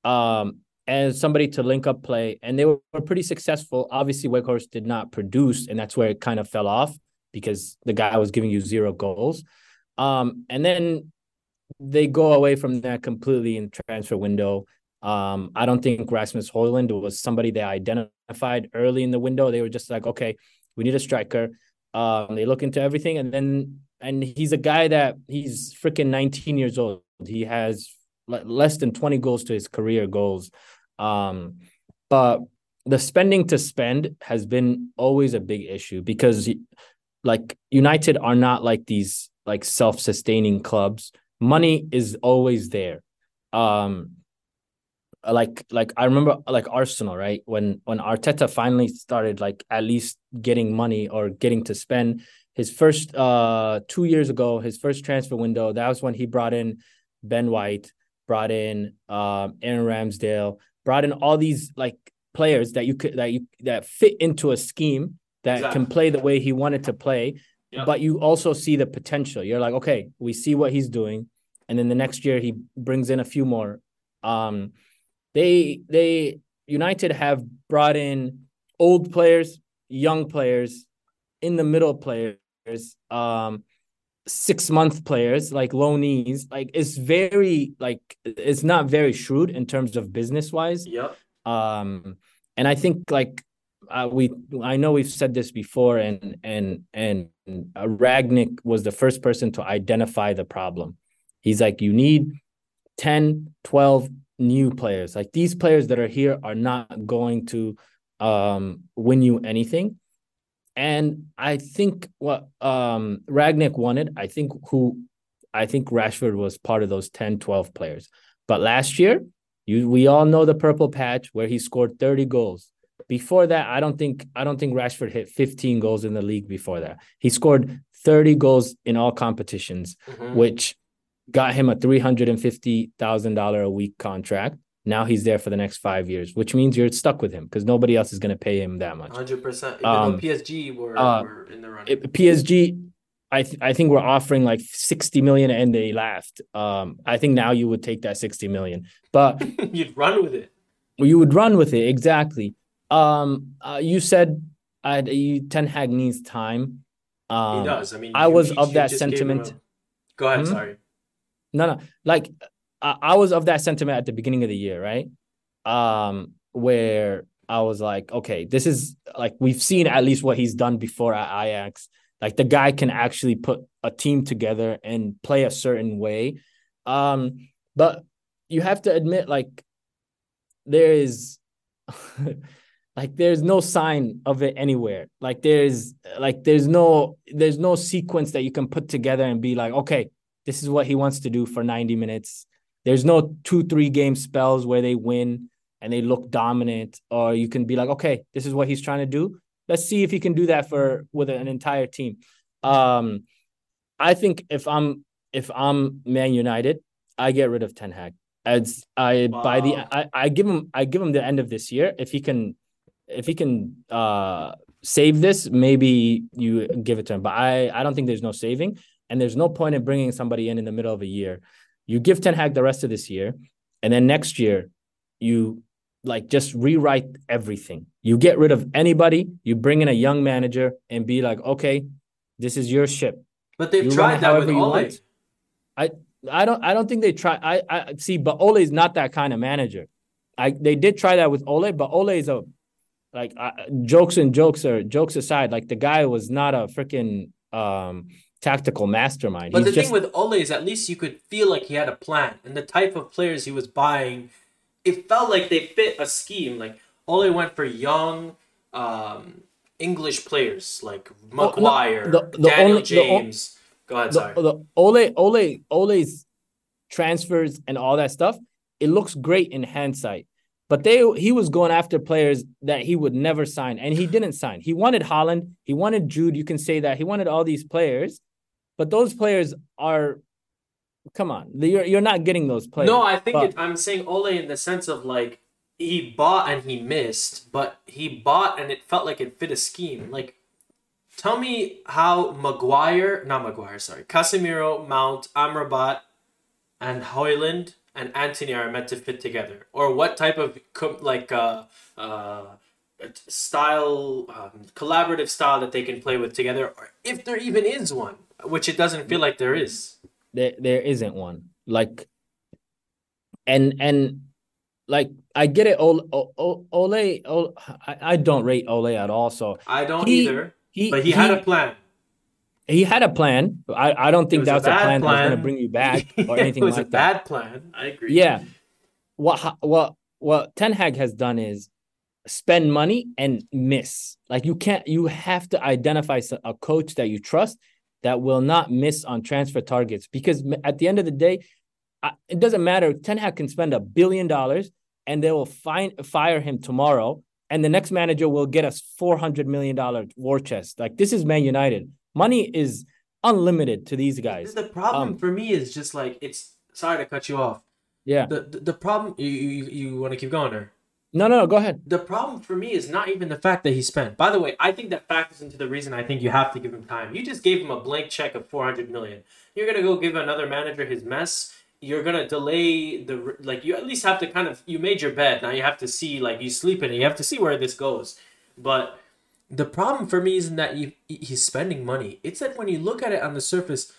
Um, and somebody to link up play, and they were, were pretty successful. Obviously, Weghorst did not produce, and that's where it kind of fell off because the guy was giving you zero goals. Um, and then they go away from that completely in transfer window. Um, I don't think Rasmus Højlund was somebody they identified early in the window. They were just like, okay, we need a striker. Um, they look into everything, and then and he's a guy that he's freaking 19 years old. He has less than 20 goals to his career goals. Um, but the spending to spend has been always a big issue because like United are not like these like self-sustaining clubs money is always there. Um, like like I remember like Arsenal, right? When when Arteta finally started like at least getting money or getting to spend his first uh two years ago, his first transfer window, that was when he brought in Ben White, brought in um Aaron Ramsdale, brought in all these like players that you could that you that fit into a scheme that exactly. can play the way he wanted to play. Yep. But you also see the potential. You're like, okay, we see what he's doing and then the next year he brings in a few more. Um, they they United have brought in old players, young players, in the middle players, um, six month players like low loanees. Like it's very like it's not very shrewd in terms of business wise. Yep. Um, and I think like uh, we I know we've said this before, and and and uh, Rangnick was the first person to identify the problem. He's like, you need 10, 12 new players. Like these players that are here are not going to um, win you anything. And I think what um, Rangnick wanted, I think who I think Rashford was part of those 10, 12 players. But last year, you we all know the purple patch where he scored 30 goals. Before that, I don't think I don't think Rashford hit 15 goals in the league before that. He scored 30 goals in all competitions, mm-hmm. which got him a $350,000 a week contract. Now he's there for the next five years, which means you're stuck with him because nobody else is going to pay him that much. 100%. Even um, PSG were, uh, were in the running. PSG, I, th- I think we're offering like 60 million and they laughed. Um, I think now you would take that 60 million, but you'd run with it. You would run with it. Exactly. Um, uh, you said uh, you, Ten Hag needs time. Um, he does. I mean, I was of that sentiment. A... Go ahead. Hmm? Sorry. No, no. Like I, I was of that sentiment at the beginning of the year, right? Um, where I was like, okay, this is like we've seen at least what he's done before at Ajax. Like the guy can actually put a team together and play a certain way. Um, but you have to admit, like, there is like there's no sign of it anywhere. Like there's like there's no there's no sequence that you can put together and be like, okay, this is what he wants to do for 90 minutes. There's no two, three game spells where they win and they look dominant, or you can be like, okay, this is what he's trying to do. Let's see if he can do that for with an entire team. Um, I think if I'm if I'm Man United, I get rid of Ten Hag. As I wow. by the I, I give him I give him the end of this year if he can if he can uh save this maybe you give it to him but I I don't think there's no saving and there's no point in bringing somebody in in the middle of a year. You give Ten Hag the rest of this year, and then next year, you like just rewrite everything. You get rid of anybody, you bring in a young manager and be like, okay, this is your ship. But they've you tried that with Ole. I I don't I don't think they try. I I see, but Ole is not that kind of manager. I they did try that with Ole, but Ole is a like uh, jokes and jokes are jokes aside. Like the guy was not a freaking um tactical mastermind. But He's the just... thing with Ole is at least you could feel like he had a plan and the type of players he was buying. It felt like they fit a scheme. Like Ole went for young, um, English players like Maguire, oh, no, the, the Daniel only, James. The, Go ahead, sorry. The, Ole, Ole, Ole's transfers and all that stuff. It looks great in hindsight, but they he was going after players that he would never sign, and he didn't sign. He wanted Haaland, he wanted Jude. You can say that he wanted all these players, but those players are. Come on, you're you're not getting those players. No, I think but, it, I'm saying Ole in the sense of like he bought and he missed, but he bought and it felt like it fit a scheme. Like, tell me how Maguire, not Maguire, sorry, Casemiro, Mount, Amrabat, and Højlund and Antony are meant to fit together, or what type of like uh, uh, style, um, collaborative style that they can play with together, or if there even is one, which it doesn't feel like there is. There, there isn't one. Like, and and like I get it. Ole, Ole, Ole, Ole I, I, don't rate Ole at all. So I don't he, either. He, but he, he, had a plan. He had a plan. I, I don't think that's a, a plan, plan. that was going to bring you back or anything like that. It was a bad plan. I agree. Yeah. What what what Ten Hag has done is spend money and miss. Like you can't. You have to identify a coach that you trust that will not miss on transfer targets because at the end of the day, it doesn't matter. Ten Hag can spend a billion dollars and they will find fire him tomorrow, and the next manager will get us four hundred million dollar war chest. Like this is Man United. Money is unlimited to these guys. The problem um, for me is just like it's. Sorry to cut you off. Yeah. The the, the problem you you, you want to keep going or? No, no, no, go ahead. The problem for me is not even the fact that he spent. By the way, I think that factors into the reason I think you have to give him time. You just gave him a blank check of 400 million. You're to go give another manager his mess you're gonna delay the like you at least have to kind of you made your bed now you have to see like you sleep in it you have to see where this goes but the problem for me isn't that you, he's spending money it's that when you look at it on the surface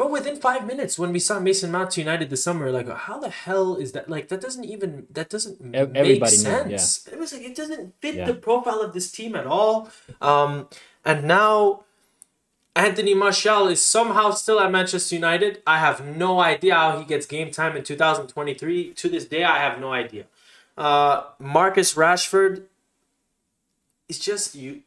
but within five minutes when we saw mason mount to united this summer like how the hell is that like that doesn't even that doesn't Everybody make sense knew, yeah. it was like it doesn't fit yeah. the profile of this team at all um and now Anthony Martial is somehow still at Manchester United. I have no idea how he gets game time in 2023. To this day, I have no idea. Uh, Marcus Rashford is just you.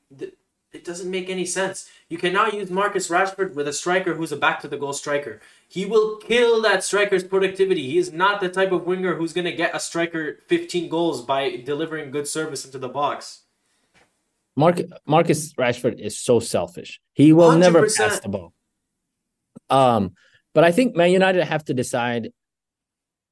It doesn't make any sense. You cannot use Marcus Rashford with a striker who's a back to the goal striker. He will kill that striker's productivity. He is not the type of winger who's going to get a striker 15 goals by delivering good service into the box. Mark Marcus Rashford is so selfish. He will 100%. never pass the ball. Um, but I think Man United have to decide.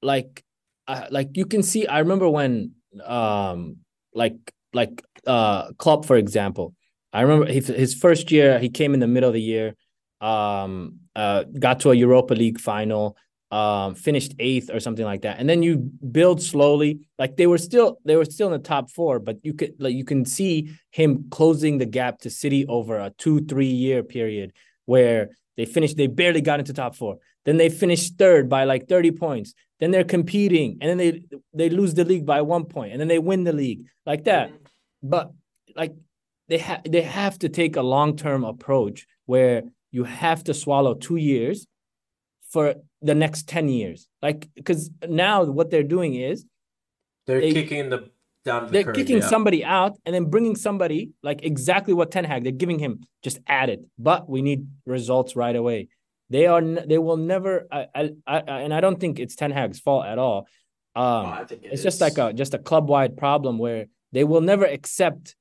Like, uh, like you can see. I remember when, um, like like uh, Klopp, for example. I remember his, first year. He came in the middle of the year. Um, uh, got to a Europa League final um, finished eighth or something like that, and then you build slowly. Like they were still they were still in the top four, but you could like you can see him closing the gap to City over a two three year period where they finished they barely got into top four. Then they finished third by like thirty points. Then they're competing, and then they they lose the league by one point, and then they win the league like that. Mm-hmm. But like they have they have to take a long term approach where you have to swallow two years for the next 10 years. Like, because now what they're doing is they're they, kicking the down the they're curve, kicking yeah. somebody out and then bringing somebody like exactly what Ten Hag they're giving him just added, but we need results right away. They are they will never I, I, I and I don't think it's Ten Hag's fault at all. Um, oh, it it's is. just like a just a club wide problem where they will never accept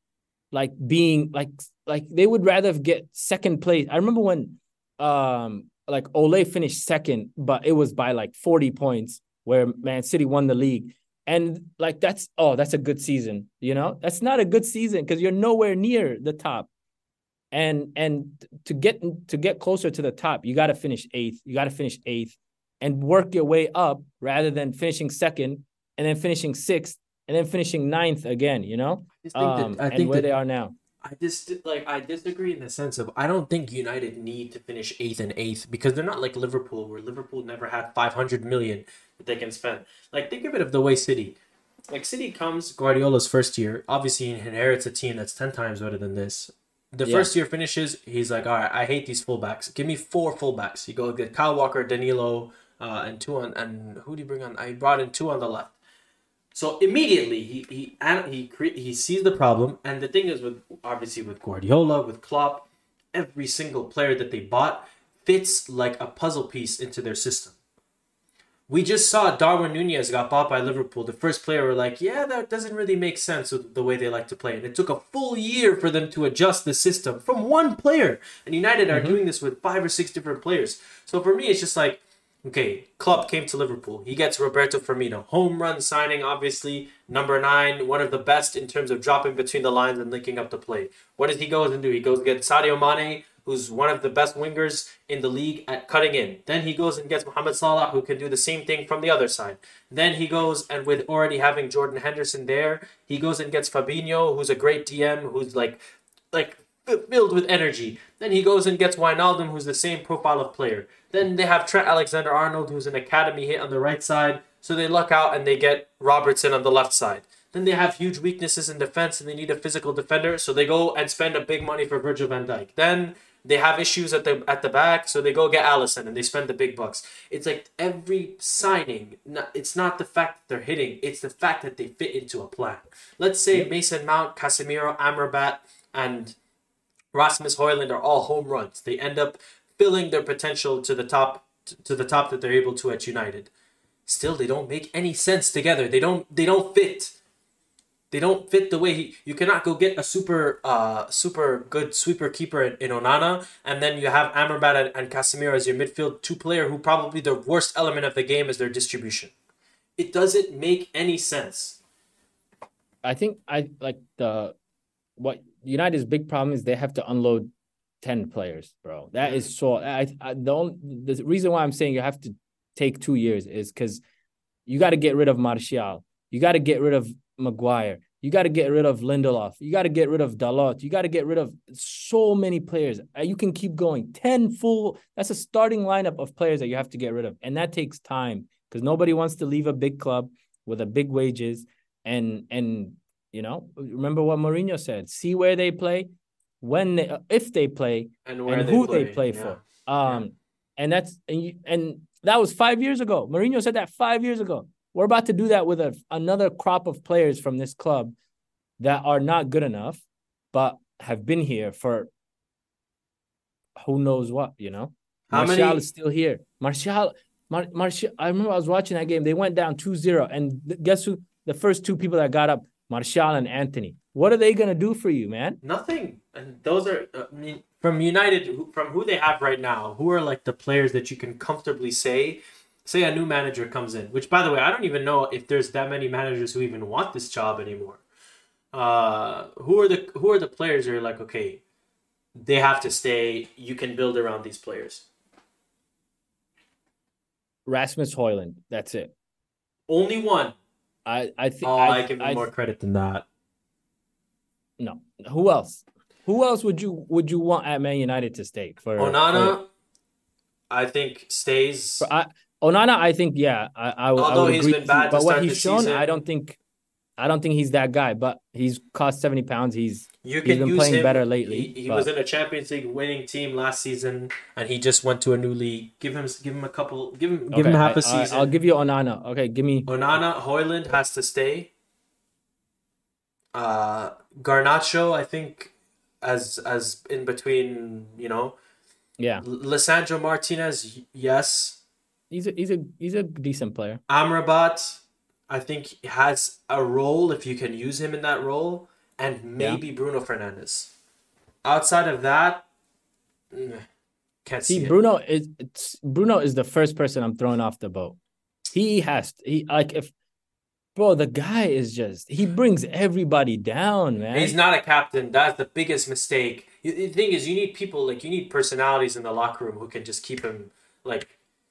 like being like like they would rather get second place. I remember when um like Ole finished second, but it was by like 40 points where Man City won the league. And like that's oh, that's a good season, you know? That's not a good season because you're nowhere near the top. And and to get to get closer to the top, you got to finish eighth. You got to finish eighth and work your way up rather than finishing second and then finishing sixth and then finishing ninth again, you know? I um, that, I think where that, they are now. I just like I disagree in the sense of I don't think United need to finish eighth and eighth because they're not like Liverpool where Liverpool never had five hundred million that they can spend. Like think of it of the way City. Like City comes Guardiola's first year, obviously he inherits a team that's ten times better than this. The yeah. first year finishes, he's like, all right, I hate these fullbacks. Give me four fullbacks. You go get Kyle Walker, Danilo, uh, and two on and who do you bring on? I brought in two on the left. So immediately he he he he sees the problem, and the thing is with obviously with Guardiola, with Klopp, every single player that they bought fits like a puzzle piece into their system. We just saw Darwin Nunez got bought by Liverpool. The first player were like, yeah, that doesn't really make sense with the way they like to play. And it took a full year for them to adjust the system from one player. And United are mm-hmm. doing this with five or six different players. So for me, it's just like Okay, Klopp came to Liverpool. He gets Roberto Firmino. Home run signing, obviously. Number nine, one of the best in terms of dropping between the lines and linking up the play. What does he go and do? He goes and gets Sadio Mane, who's one of the best wingers in the league at cutting in. Then he goes and gets Mohamed Salah, who can do the same thing from the other side. Then he goes and with already having Jordan Henderson there, he goes and gets Fabinho, who's a great DM, who's like like filled with energy. Then he goes and gets Wijnaldum, who's the same profile of player. Then they have Trent Alexander Arnold, who's an academy hit on the right side. So they luck out and they get Robertson on the left side. Then they have huge weaknesses in defense and they need a physical defender. So they go and spend a big money for Virgil van Dijk. Then they have issues at the at the back, so they go get Alisson and they spend the big bucks. It's like every signing, it's not the fact that they're hitting, it's the fact that they fit into a plan. Let's say Mason Mount, Casemiro, Amrabat, and Rasmus Højlund are all home runs. They end up filling their potential to the top to the top that they're able to at United. Still, they don't make any sense together. They don't they don't fit. They don't fit the way he, you cannot go get a super uh super good sweeper keeper in, in Onana and then you have Amrabat and, and Casemiro as your midfield two player who probably the worst element of the game is their distribution. It doesn't make any sense. I think I like the what United's big problem is they have to unload 10 players, bro. That is so I, I the only, the reason why I'm saying you have to take 2 years is cuz you got to get rid of Martial. You got to get rid of Maguire. You got to get rid of Lindelof. You got to get rid of Dalot. You got to get rid of so many players. Uh, you can keep going. 10 full that's a starting lineup of players that you have to get rid of. And that takes time cuz nobody wants to leave a big club with a big wages and and you know, remember what Mourinho said: see where they play, when they, if they play, and, and they who play. they play yeah. for. Um, yeah. and that's and you, and that was five years ago. Mourinho said that five years ago. We're about to do that with a, another crop of players from this club that are not good enough, but have been here for who knows what. You know, How Martial many... is still here. Martial, Mar- Martial. I remember I was watching that game. They went down 2-0. and guess who? The first two people that got up Martial and Antony. What are they going to do for you, man? Nothing. And those are, I mean, from United, from who they have right now, who are like the players that you can comfortably say, say a new manager comes in, which by the way, I don't even know if there's that many managers who even want this job anymore. Uh, who are the who are the players who are like, okay, they have to stay. You can build around these players. Rasmus Højlund. That's it. Only one. I I think oh, I, I give him more credit than that. No, who else? Who else would you would you want at Man United to stay for Onana? For, I think stays. For, I, Onana, I think yeah, I I, Although I would he's agree. Been bad but what he's shown, season, I don't think I don't think he's that guy. But he's cost seventy pounds. He's you he's been playing him. better lately. He, he was in a Champions League winning team last season, and he just went to a new league. Give him give him a couple. Give him give him half a season. I, will give you Onana. Okay, give me Onana. Højlund has to stay. Uh, Garnacho, I think, as as in between, you know. Yeah. Lisandro Martinez, yes. He's a he's a he's a decent player. Amrabat, I think has a role if you can use him in that role, and maybe yeah. Bruno Fernandes. Outside of that, mm, can't see. see Bruno is Bruno is the first person I'm throwing off the boat. He has he like if bro, the guy is just he brings everybody down, man. He's not a captain. That's the biggest mistake. The thing is, you need people like you need personalities in the locker room who can just keep him like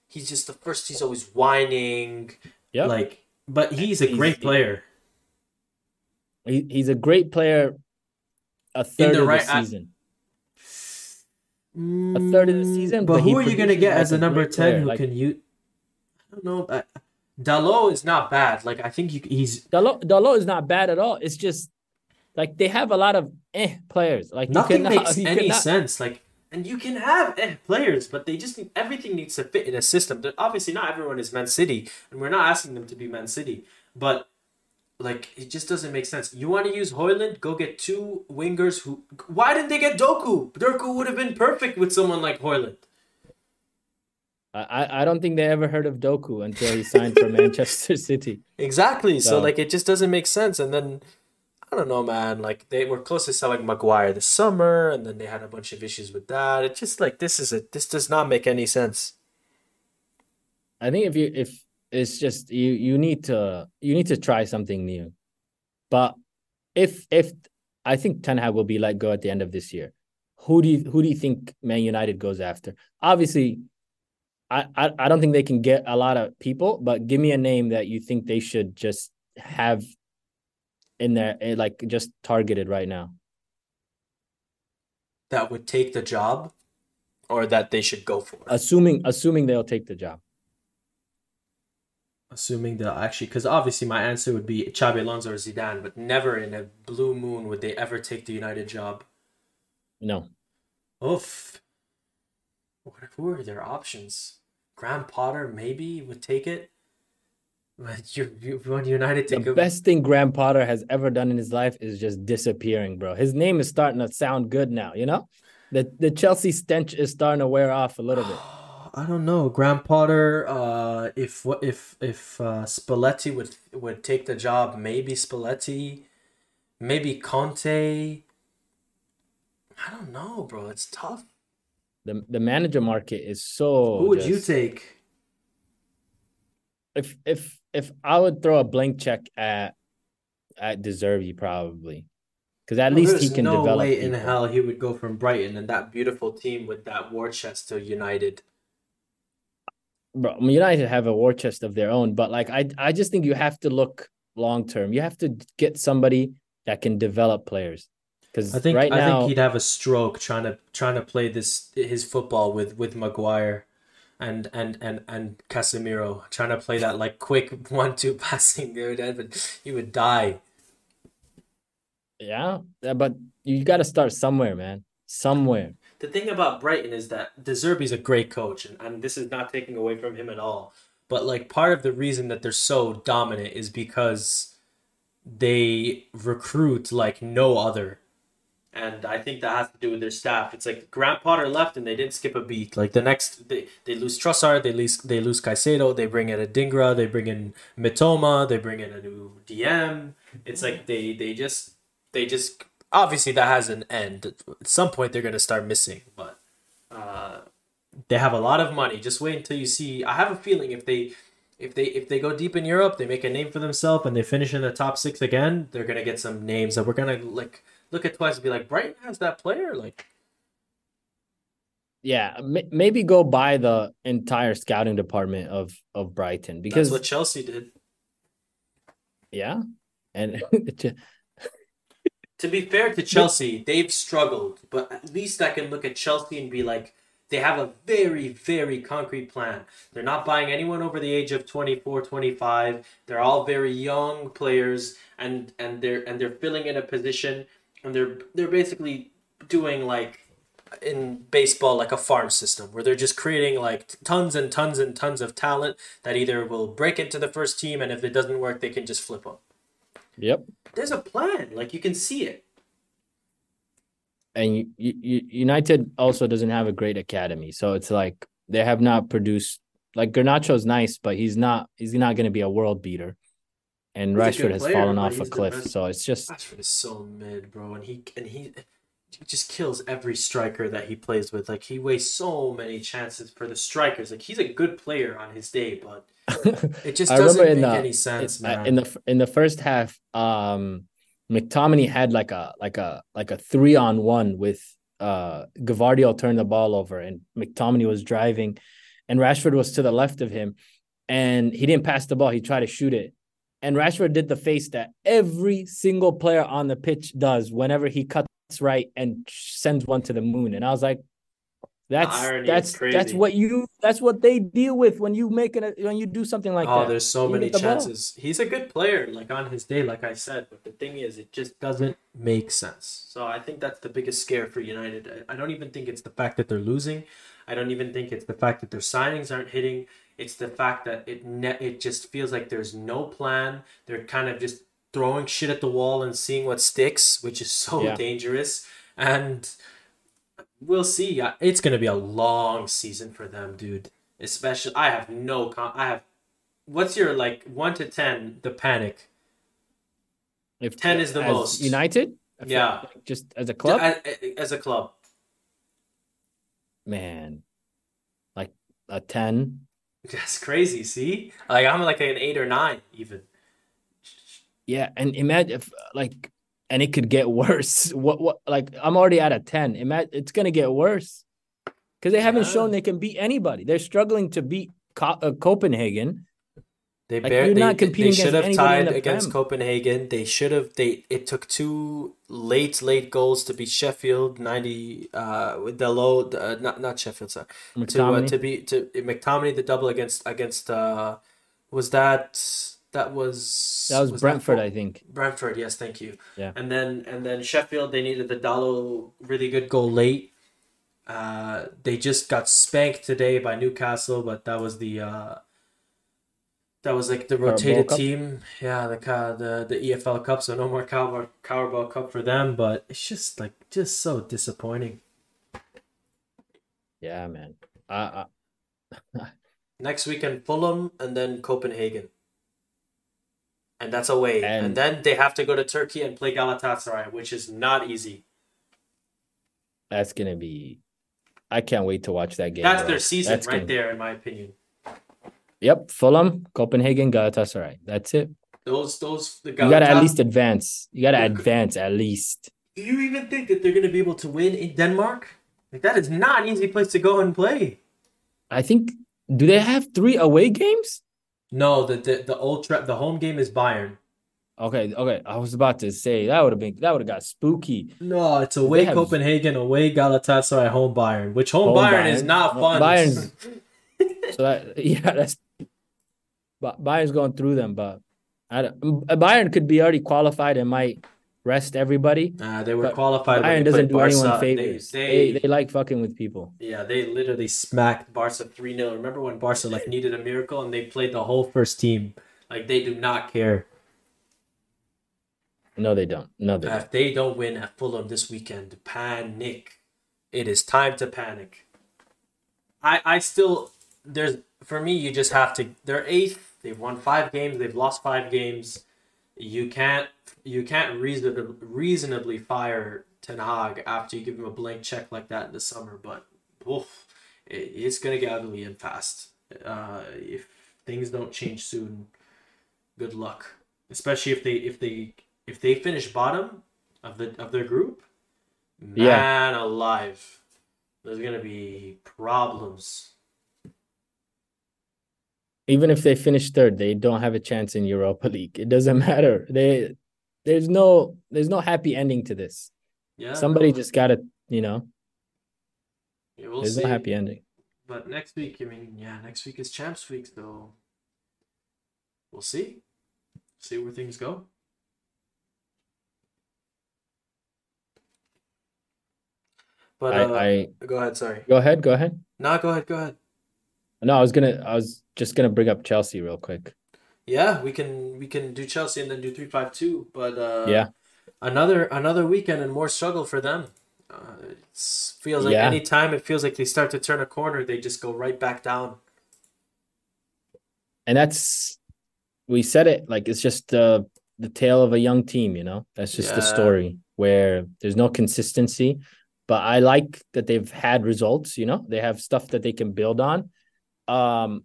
he's just the first. He's always whining. Yeah. Like but he's a he's, great player. He, he's a great player. a third of right, the season. I, a third of the season. But, but who are you gonna get as a number ten player. who like, can you? I don't know. I, Dalot is not bad. Like I think you, he's Dalot. Dalot is not bad at all. It's just like they have a lot of eh players. Like nothing cannot, makes any cannot... sense. Like and you can have eh, players, but they just need, everything needs to fit in a system. Obviously, not everyone is Man City, and we're not asking them to be Man City, but like it just doesn't make sense. You want to use Højlund? Go get two wingers who. Why didn't they get Doku? Doku would have been perfect with someone like Højlund. I, I don't think they ever heard of Doku until he signed for Manchester City. Exactly. So. so like it just doesn't make sense. And then I don't know, man. Like they were close to selling Maguire this summer, and then they had a bunch of issues with that. It's just like this is a this does not make any sense. I think if you if it's just you you need to you need to try something new, but if if I think Ten Hag will be let go at the end of this year, who do you who do you think Man United goes after? Obviously, I, I I don't think they can get a lot of people, but give me a name that you think they should just have in there, eh, like just targeted right now? That would take the job, or that they should go for. It? Assuming assuming they'll take the job. Assuming they'll actually, because obviously my answer would be Xabi Alonso or Zidane, but never in a blue moon would they ever take the United job. No. Oof. What, who are their options? Graham Potter maybe would take it. You, you want United to the go- best thing Graham Potter has ever done in his life is just disappearing, bro. His name is starting to sound good now, you know? The the Chelsea stench is starting to wear off a little bit. I don't know. Graham Potter, uh, if if if uh, Spalletti would would take the job, maybe Spalletti, maybe Conte. I don't know, bro. It's tough. The the manager market is so. Who would just... you take? If if if I would throw a blank check at at Zerbi probably, because at least he can no develop. way people. in hell he would go from Brighton and that beautiful team with that war chest to United. Bro, United have a war chest of their own, but like I, I just think you have to look long term. You have to get somebody that can develop players. Because I think right I now, think he'd have a stroke trying to trying to play this his football with with Maguire and and and and Casemiro trying to play that like quick one two passing there, but he would die. Yeah, but you got to start somewhere, man. Somewhere. The thing about Brighton is that De Zerbi's a great coach, and, and this is not taking away from him at all. But like part of the reason that they're so dominant is because they recruit like no other and I think that has to do with their staff. It's like Graham Potter left and they didn't skip a beat. Like the next, they, they lose Trossard, they lose they lose Caicedo, they bring in Adingra, they bring in Mitoma, they bring in a new DM. It's like they they just they just obviously that has an end. At some point they're gonna start missing, but uh, they have a lot of money. Just wait until you see. I have a feeling if they if they if they go deep in Europe, they make a name for themselves and they finish in the top six again, they're gonna get some names that we're gonna like look at twice and be like, Brighton has that player. Like, yeah, maybe go buy the entire scouting department of of Brighton because that's what Chelsea did. Yeah, and to be fair to Chelsea, they've struggled, but at least I can look at Chelsea and be like, they have a very, very concrete plan. They're not buying anyone over the age of 24, 25. They're all very young players and and they're and they're filling in a position and they're they're basically doing like in baseball like a farm system where they're just creating like tons and tons and tons of talent that either will break into the first team and if it doesn't work they can just flip them. Yep. There's a plan, like you can see it. And you, you, United also doesn't have a great academy, so it's like they have not produced like Garnacho's nice, but he's not he's not going to be a world beater and he's Rashford has player, fallen off a cliff. So it's just Rashford is so mid, bro, and he and he, he just kills every striker that he plays with. Like he wastes so many chances for the strikers. Like he's a good player on his day, but it just doesn't make the, any sense, man. In the in the first half, um, McTominay had like a like a like a three on one with uh Gvardiol turned the ball over and McTominay was driving, and Rashford was to the left of him, and he didn't pass the ball. He tried to shoot it, and Rashford did the face that every single player on the pitch does whenever he cuts right and sends one to the moon. And I was like, that's that's that's what you that's what they deal with when you make it when you do something like oh, that. Oh, there's so you many chances. Ball. He's a good player, like on his day, like I said. But the thing is, it just doesn't make sense. So I think that's the biggest scare for United. I don't even think it's the fact that they're losing. I don't even think it's the fact that their signings aren't hitting. It's the fact that it ne- it just feels like there's no plan. They're kind of just throwing shit at the wall and seeing what sticks, which is so yeah. dangerous. And we'll see. It's gonna be a long season for them, dude. Especially, I have no. Con- I have. What's your like one to ten? The panic. If ten is the most United, yeah, like just as a club, as, as a club. Man, like a ten. That's crazy. See, like I'm like an eight or nine even. Yeah, and imagine if like and it could get worse. What what like I'm already at a 10. Imagine it's going to get worse. Cuz they haven't yeah. shown they can beat anybody. They're struggling to beat Co- uh, Copenhagen. They like, not competing they should have tied against Prem. Copenhagen. They should have they it took two late late goals to beat Sheffield 90 uh with the low uh, not not Sheffield sorry. To uh, to beat to McTominay the double against against uh was that that was that was, was Brentford, that I think. Brentford, yes, thank you. Yeah. And then and then Sheffield, they needed the Dalot really good goal late. Uh, they just got spanked today by Newcastle, but that was the uh, that was like the rotated team. Yeah, the the the EFL Cup, so no more Carabao, Carabao Cup for them. But it's just like just so disappointing. Yeah, man. Uh, uh... Next weekend, Fulham, and then Copenhagen and that's away. And, and then they have to go to Turkey and play Galatasaray, which is not easy. That's gonna be. I can't wait to watch that game. That's bro. their season that's right gonna... there, in my opinion. Yep, Fulham, Copenhagen, Galatasaray. That's it. Those, those. The Galatasaray... You gotta at least advance. You gotta advance at least. Do you even think that they're gonna be able to win in Denmark? Like that is not an easy place to go and play. I think. Do they have three away games? No, the the the old trap. The home game is Bayern. Okay, okay. I was about to say that would have been that would have got spooky. No, it's away have... Copenhagen, away Galatasaray, home Bayern. Which home, home Bayern, Bayern, is not fun. Bayern's so that yeah, that's Bayern's going through them, but I don't, Bayern could be already qualified and might rest everybody. Uh, they were qualified. Bayern doesn't do Barca. anyone favors. They, they, they, they, like fucking with people. Yeah, they literally smacked Barca 3 0. Remember when Barca like needed a miracle and they played the whole first team? Like they do not care. No, they don't. No, they If they don't win at Fulham this weekend, panic. It is time to panic. I I still there's for me you just have to they're eighth. They've won five games, they've lost five games. You can't you can't reasonably reasonably fire Ten Hag after you give him a blank check like that in the summer. But oof, it, it's gonna get ugly and fast. Uh, if things don't change soon, good luck. Especially if they if they if they finish bottom of the of their group, man yeah. alive, there's gonna be problems. Even if they finish third, they don't have a chance in Europa League. It doesn't matter. They there's no there's no happy ending to this. Yeah. Somebody just gotta, you know. Yeah, we'll there's see. no happy ending. But next week, I mean, yeah, next week is champs week, so we'll see. See where things go. But I, uh, I go ahead. Sorry. Go ahead. Go ahead. No, go ahead. Go ahead. No, I was gonna. I was just gonna bring up Chelsea real quick. Yeah, we can we can do Chelsea and then do three five two. But uh, yeah, another another weekend and more struggle for them. Uh, it feels like yeah. anytime it feels like they start to turn a corner, they just go right back down. And that's we said it like it's just the the tale of a young team. You know, that's just yeah. the story where there's no consistency. But I like that they've had results. You know, they have stuff that they can build on. Um,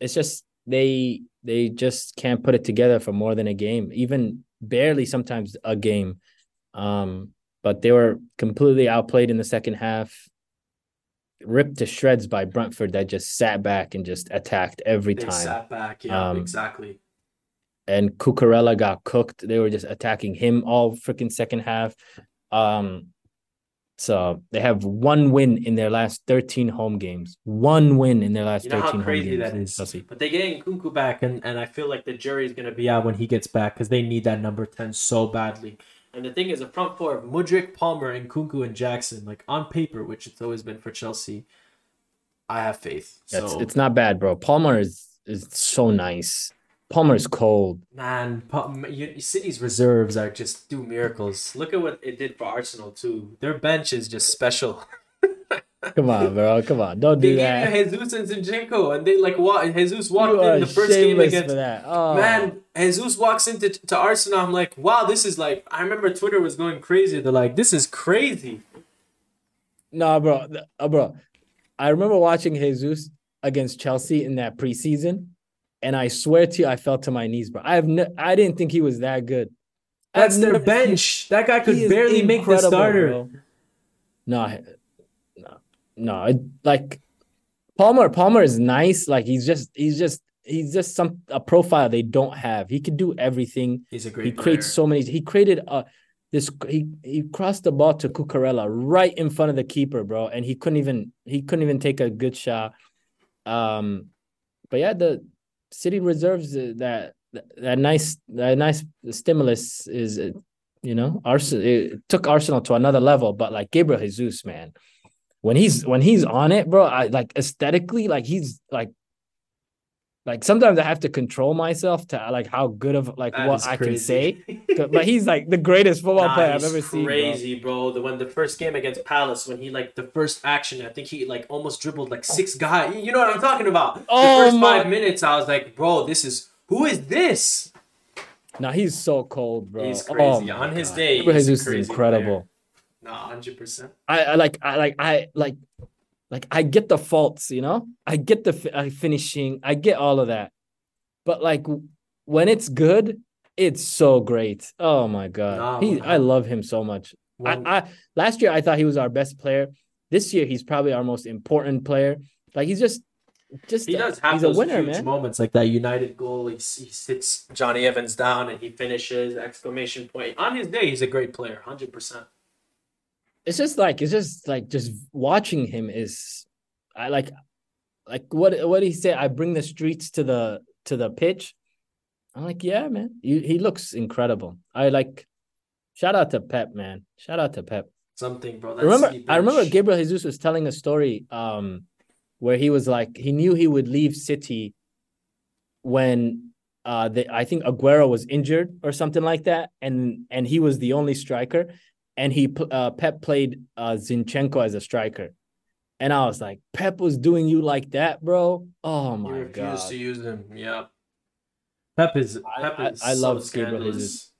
it's just they they just can't put it together for more than a game, even barely sometimes a game. Um, but they were completely outplayed in the second half, ripped to shreds by Brentford that just sat back and just attacked every they time. Sat back, yeah, um, exactly. And Cucurella got cooked. They were just attacking him all freaking second half. Um, so they have one win in their last 13 home games. One win in their last you know 13 how crazy that is. But they get Nkunku back, and, and I feel like the jury is going to be out when he gets back because they need that number 10 so badly. And the thing is, a front four of Mudryk, Palmer, and Nkunku and Jackson, like on paper, which it's always been for Chelsea, I have faith. So it's, it's not bad, bro. Palmer is is so nice. Palmer's cold. Man, City's reserves are just do miracles. Look at what it did for Arsenal too. Their bench is just special. Come on, bro. Come on. Don't do that. They gave Jesus and Zinchenko, and they like what? Jesus walked you in the first game against. Oh. Man, Jesus walks into to Arsenal. I'm like, wow, this is like. I remember Twitter was going crazy. They're like, this is crazy. No, bro, uh, bro. I remember watching Jesus against Chelsea in that preseason, and I swear to you, I fell to my knees, bro. I have no, I didn't think he was that good. That's their bench. that guy could barely make the starter. Bro. No, no, no. Like Palmer, Palmer is nice. Like he's just, he's just, he's just some a profile they don't have. He could do everything. He's a great. He player. creates so many. He created a this. He he crossed the ball to Cucurella right in front of the keeper, bro, and he couldn't even he couldn't even take a good shot. Um, but yeah, the City reserves uh, that that nice that nice stimulus is uh, you know Arsenal it took Arsenal to another level. But like Gabriel Jesus, man, when he's when he's on it, bro, I like aesthetically, like he's like like sometimes I have to control myself to like how good of like that what I can say. but he's like the greatest football nah, player I've ever seen. Crazy, bro. bro. The when the first game against Palace, when he like the first action, I think he like almost dribbled like six guys. You know what I'm talking about? Oh, the first my... five minutes, I was like, bro, this is who is this? Now he's so cold, bro. He's oh crazy. Oh, On his God. day, he's is incredible. No, hundred percent. I, I like I like I like like I get the faults, you know, I get the uh, finishing, I get all of that, but like when it's good, it's so great. Oh my god, he, I love him so much. Well, I, I last year I thought he was our best player. This year he's probably our most important player. Like he's just just he does have he's those a winner, huge man. moments like that United goal. He, he sits Jonny Evans down and he finishes exclamation point. On his day, he's a great player, hundred percent it's just like it's just like just watching him is I like like what what he say I bring the streets to the to the pitch. I'm like, yeah, man. He, he looks incredible. I like shout out to Pep, man. Shout out to Pep. Something, bro. remember I remember Gabriel Jesus was telling a story um where he was like he knew he would leave City when uh the, I think Aguero was injured or something like that and and he was the only striker and he uh, Pep played uh, Zinchenko as a striker, and I was like, Pep was doing you like that, bro. Oh my god." you god, to use him. Yeah, Pep is Pep is I, I, I love Gabriel Jesus.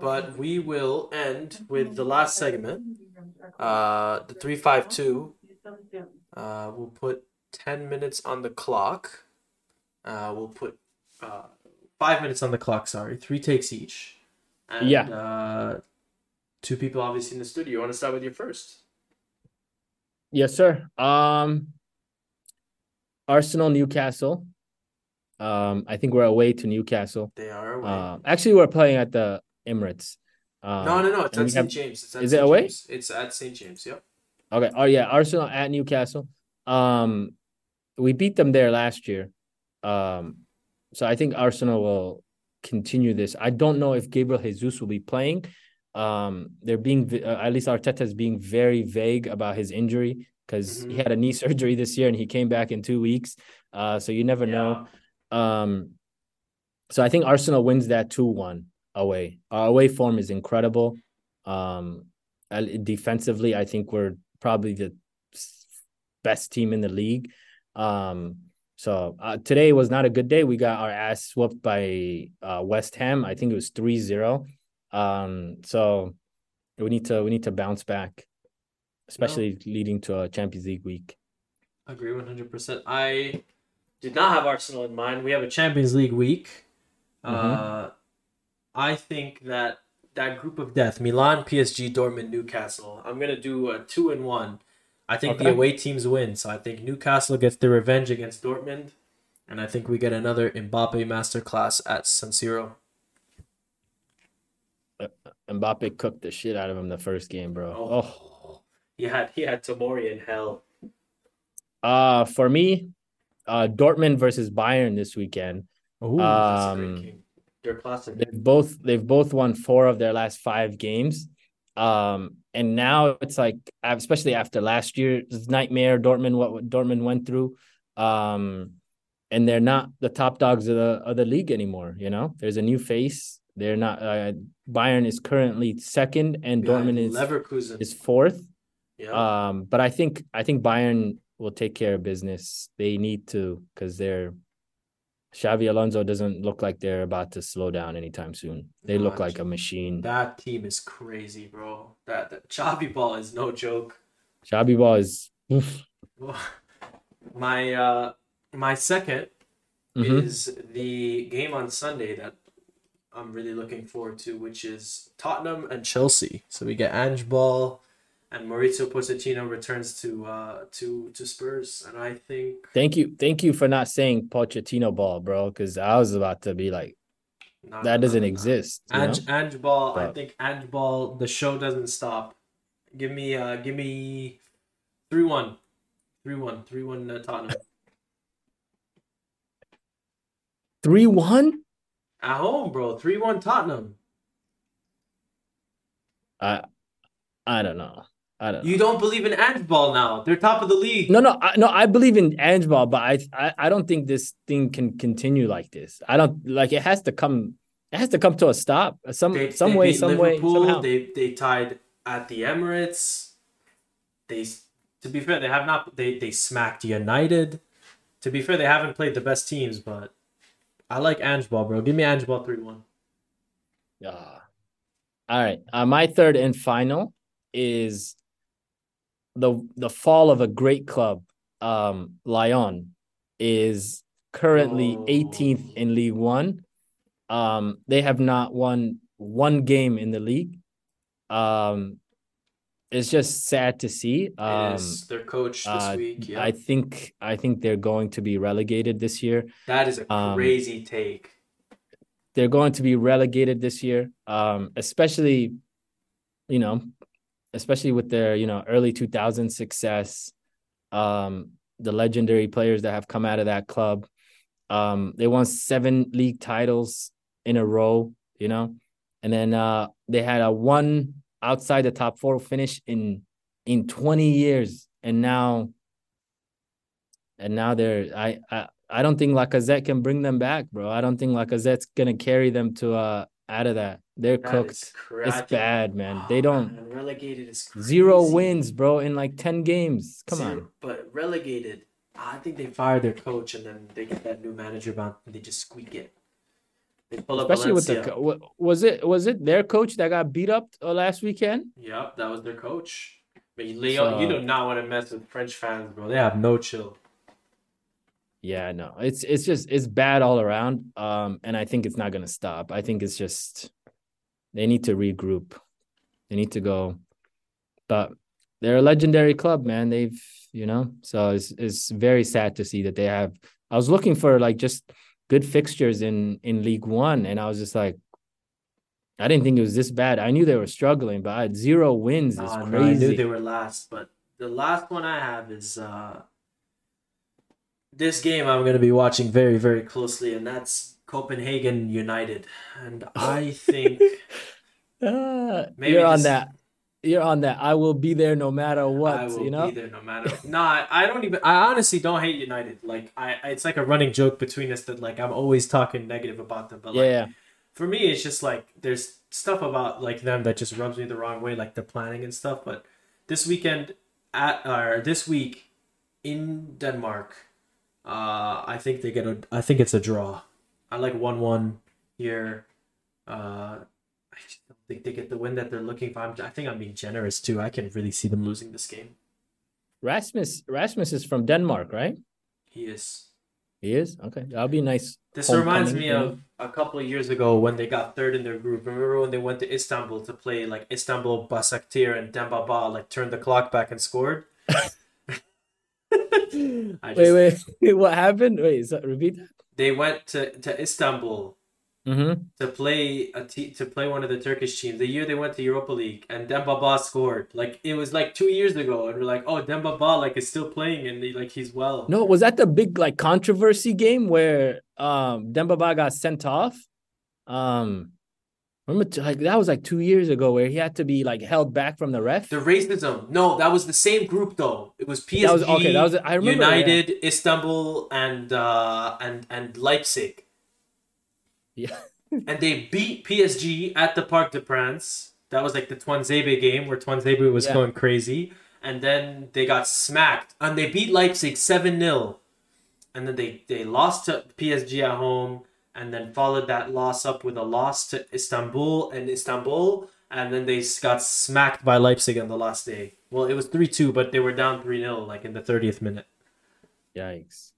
But we will end with the last segment. Uh, the three five two. Uh, we'll put ten minutes on the clock. Uh, we'll put uh, five minutes on the clock. Sorry, three takes each. And, yeah. Uh, two people obviously in the studio. You want to start with you first? Yes, sir. Um, Arsenal, Newcastle. Um, I think we're away to Newcastle. They are away. Uh, actually, we're playing at the Emirates. Um, no, no, no. It's at St. Have... James. It's at is St. it away? James. It's at St. James. Yep. Okay. Oh yeah, Arsenal at Newcastle. Um, we beat them there last year. Um, so I think Arsenal will continue this. I don't know if Gabriel Jesus will be playing. Um, they're being uh, at least Arteta is being very vague about his injury because mm-hmm. he had a knee surgery this year and he came back in two weeks. Uh, so you never yeah. know. Um, so I think Arsenal wins that two one away. Our away form is incredible. Um, defensively, I think we're probably the best team in the league. Um, so uh, today was not a good day. We got our ass swept by uh, West Ham. I think it was 3-0. Um, so we need to we need to bounce back, especially no. leading to a Champions League week. I agree 100%. I did not have Arsenal in mind. We have a Champions League week. Mm-hmm. Uh, I think that that group of death, Milan, PSG, Dortmund, Newcastle. I'm going to do a 2 and 1 I think okay. the away teams win. So I think Newcastle gets the revenge against Dortmund, and I think we get another Mbappe masterclass at San Siro. Uh, Mbappe cooked the shit out of him the first game, bro. Oh, oh. he had he had Tomori in hell. Uh for me, uh Dortmund versus Bayern this weekend. Ooh, um, Der Klassiker. They've both they've both won four of their last five games. Um, and now it's like, especially after last year's nightmare, Dortmund what Dortmund went through. Um, and they're not the top dogs of the of the league anymore. You know, there's a new face. They're not. Uh, Bayern is currently second, and yeah, Dortmund is Leverkusen is fourth. Yeah. Um, but I think I think Bayern will take care of business. They need to because they're Xabi Alonso doesn't look like they're about to slow down anytime soon. They look like a machine. That team is crazy, bro. That, that Xabi ball is no joke. Xabi ball is. my uh, my 2nd mm-hmm. is the game on Sunday that I'm really looking forward to, which is Tottenham and Chelsea. So we get Ange Ball and Mauricio Pochettino returns to uh to to Spurs, and I think. Thank you, thank you for not saying Pochettino ball, bro, because I was about to be like, that doesn't exist. Ange, Ange ball, but... I think Ange ball. The show doesn't stop. Give me uh, give me three one, three one, three one uh, Tottenham. Three one. At home, bro. Three one Tottenham. I I don't know. I don't. Know. You don't believe in Ange Ball now? They're top of the league. No, no, I, no. I believe in Ange Ball, but I, I, I don't think this thing can continue like this. I don't like. It has to come. It has to come to a stop. Some, they, some they way, some Liverpool, way, somehow. They, they tied at the Emirates. They, to be fair, they have not. They, they smacked United. To be fair, they haven't played the best teams, but I like Ange Ball, bro. Give me Ange Ball three one. Yeah. All right. Uh, my third and final is the the fall of a great club, um, Lyon, is currently oh. 18th in League One. Um, they have not won one game in the league. Um, it's just sad to see. Um, their coach this uh, week. Yeah. I think I think they're going to be relegated this year. That is a um, crazy um, take. They're going to be relegated this year, um, especially, you know, especially with their you know early 2000 success um the legendary players that have come out of that club. Um they won seven league titles in a row you know? And then uh they had a one outside the top four finish in in 20 years. And now and now they're I, I I don't think Lacazette can bring them back, bro. I don't think Lacazette's gonna carry them to uh out of that. They're that cooked. It's bad, man. Oh, they don't man, relegated is crazy. zero wins, bro, in like ten games. Come zero, on. But relegated, I think they fire their coach and then they get that new manager bound and they just squeak it. They pull Especially with the was it was it their coach that got beat up uh, last weekend? Yep, that was their coach. But Lyon, so, you do not want to mess with French fans, bro. They have no chill. Yeah, no, it's it's just it's bad all around. Um, and I think it's not gonna stop. I think it's just they need to regroup. They need to go. But they're a legendary club, man. They've you know, so it's it's very sad to see that they have. I was looking for like just good fixtures in in League One, and I was just like, I didn't think it was this bad. I knew they were struggling, but I had zero wins. It's crazy. No, I knew they were last, but the last one I have is uh this game I'm going to be watching very, very closely, and that's Copenhagen United. And I think uh, maybe you're on that. You're on that. I will be there no matter what. I will you know? be there no matter. no, I, I don't even. I honestly don't hate United. Like I, it's like a running joke between us that like I'm always talking negative about them. But like, yeah, for me, it's just like there's stuff about like them that just rubs me the wrong way, like the planning and stuff. But this weekend at or this week in Denmark, uh, I think they get a. I think it's a draw. I like one one here. Uh, I just don't think they get the win that they're looking for. I'm, I think I'm being generous too. I can really see them losing this game. Rasmus Rasmus is from Denmark, right? He is. He is okay. That'll be nice. This reminds me of a couple of years ago when they got third in their group. Remember when they went to Istanbul to play like Istanbul, Başakşehir, and Demba Ba like turned the clock back and scored. just, wait, wait, what happened? Wait, so, repeat that. They went to, to Istanbul mm-hmm. to play a te- to play one of the Turkish teams. The year they went to Europa League and Demba Ba scored. Like it was like two years ago, and we're like, oh, Demba Ba like is still playing and he, like he's well. No, was that the big like controversy game where um Demba Ba got sent off? Um Remember, like that was like two years ago, where he had to be like held back from the ref. The racism. No, that was the same group though. It was PSG, that was, okay, that was, I remember, United, yeah. Istanbul, and uh, and and Leipzig. Yeah. and they beat PSG at the Parc des Princes. That was like the Tuanzebe game where Tuanzebe was yeah. going crazy, and then they got smacked, and they beat Leipzig seven 0 and then they they lost to PSG at home and then followed that loss up with a loss to Istanbul and Istanbul, and then they got smacked by Leipzig on the last day. Well, it was 3 2, but they were down 3 0, like in the 30th minute. Yikes.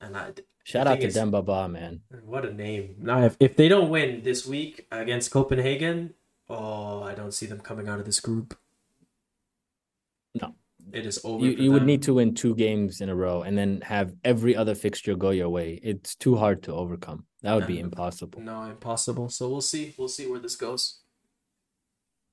And I, Shout out to Demba Ba, man. What a name. Now, if, if they don't win this week against Copenhagen, oh, I don't see them coming out of this group. It is over. You, you would need to win two games in a row and then have every other fixture go your way. It's too hard to overcome. That would no, be impossible. No, impossible. So we'll see. We'll see where this goes.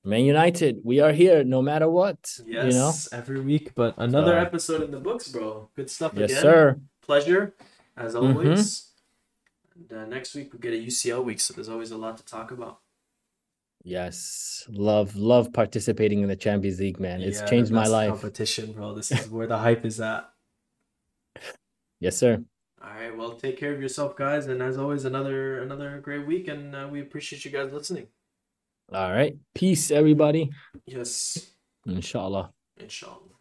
Man United, we are here no matter what. Yes, you know? every week. But another episode in the books, bro. Good stuff yes, again. sir. Pleasure, as mm-hmm. always. Mm-hmm. And uh, next week we get a UCL week, so there's always a lot to talk about. Yes, love love participating in the Champions League, man. It's yeah, changed my life. Competition, bro. This is where the hype is at. Yes, sir. All right. Well, take care of yourself, guys, and as always, another another great week, and uh, we appreciate you guys listening. All right. Peace, everybody. Yes. Inshallah. Inshallah.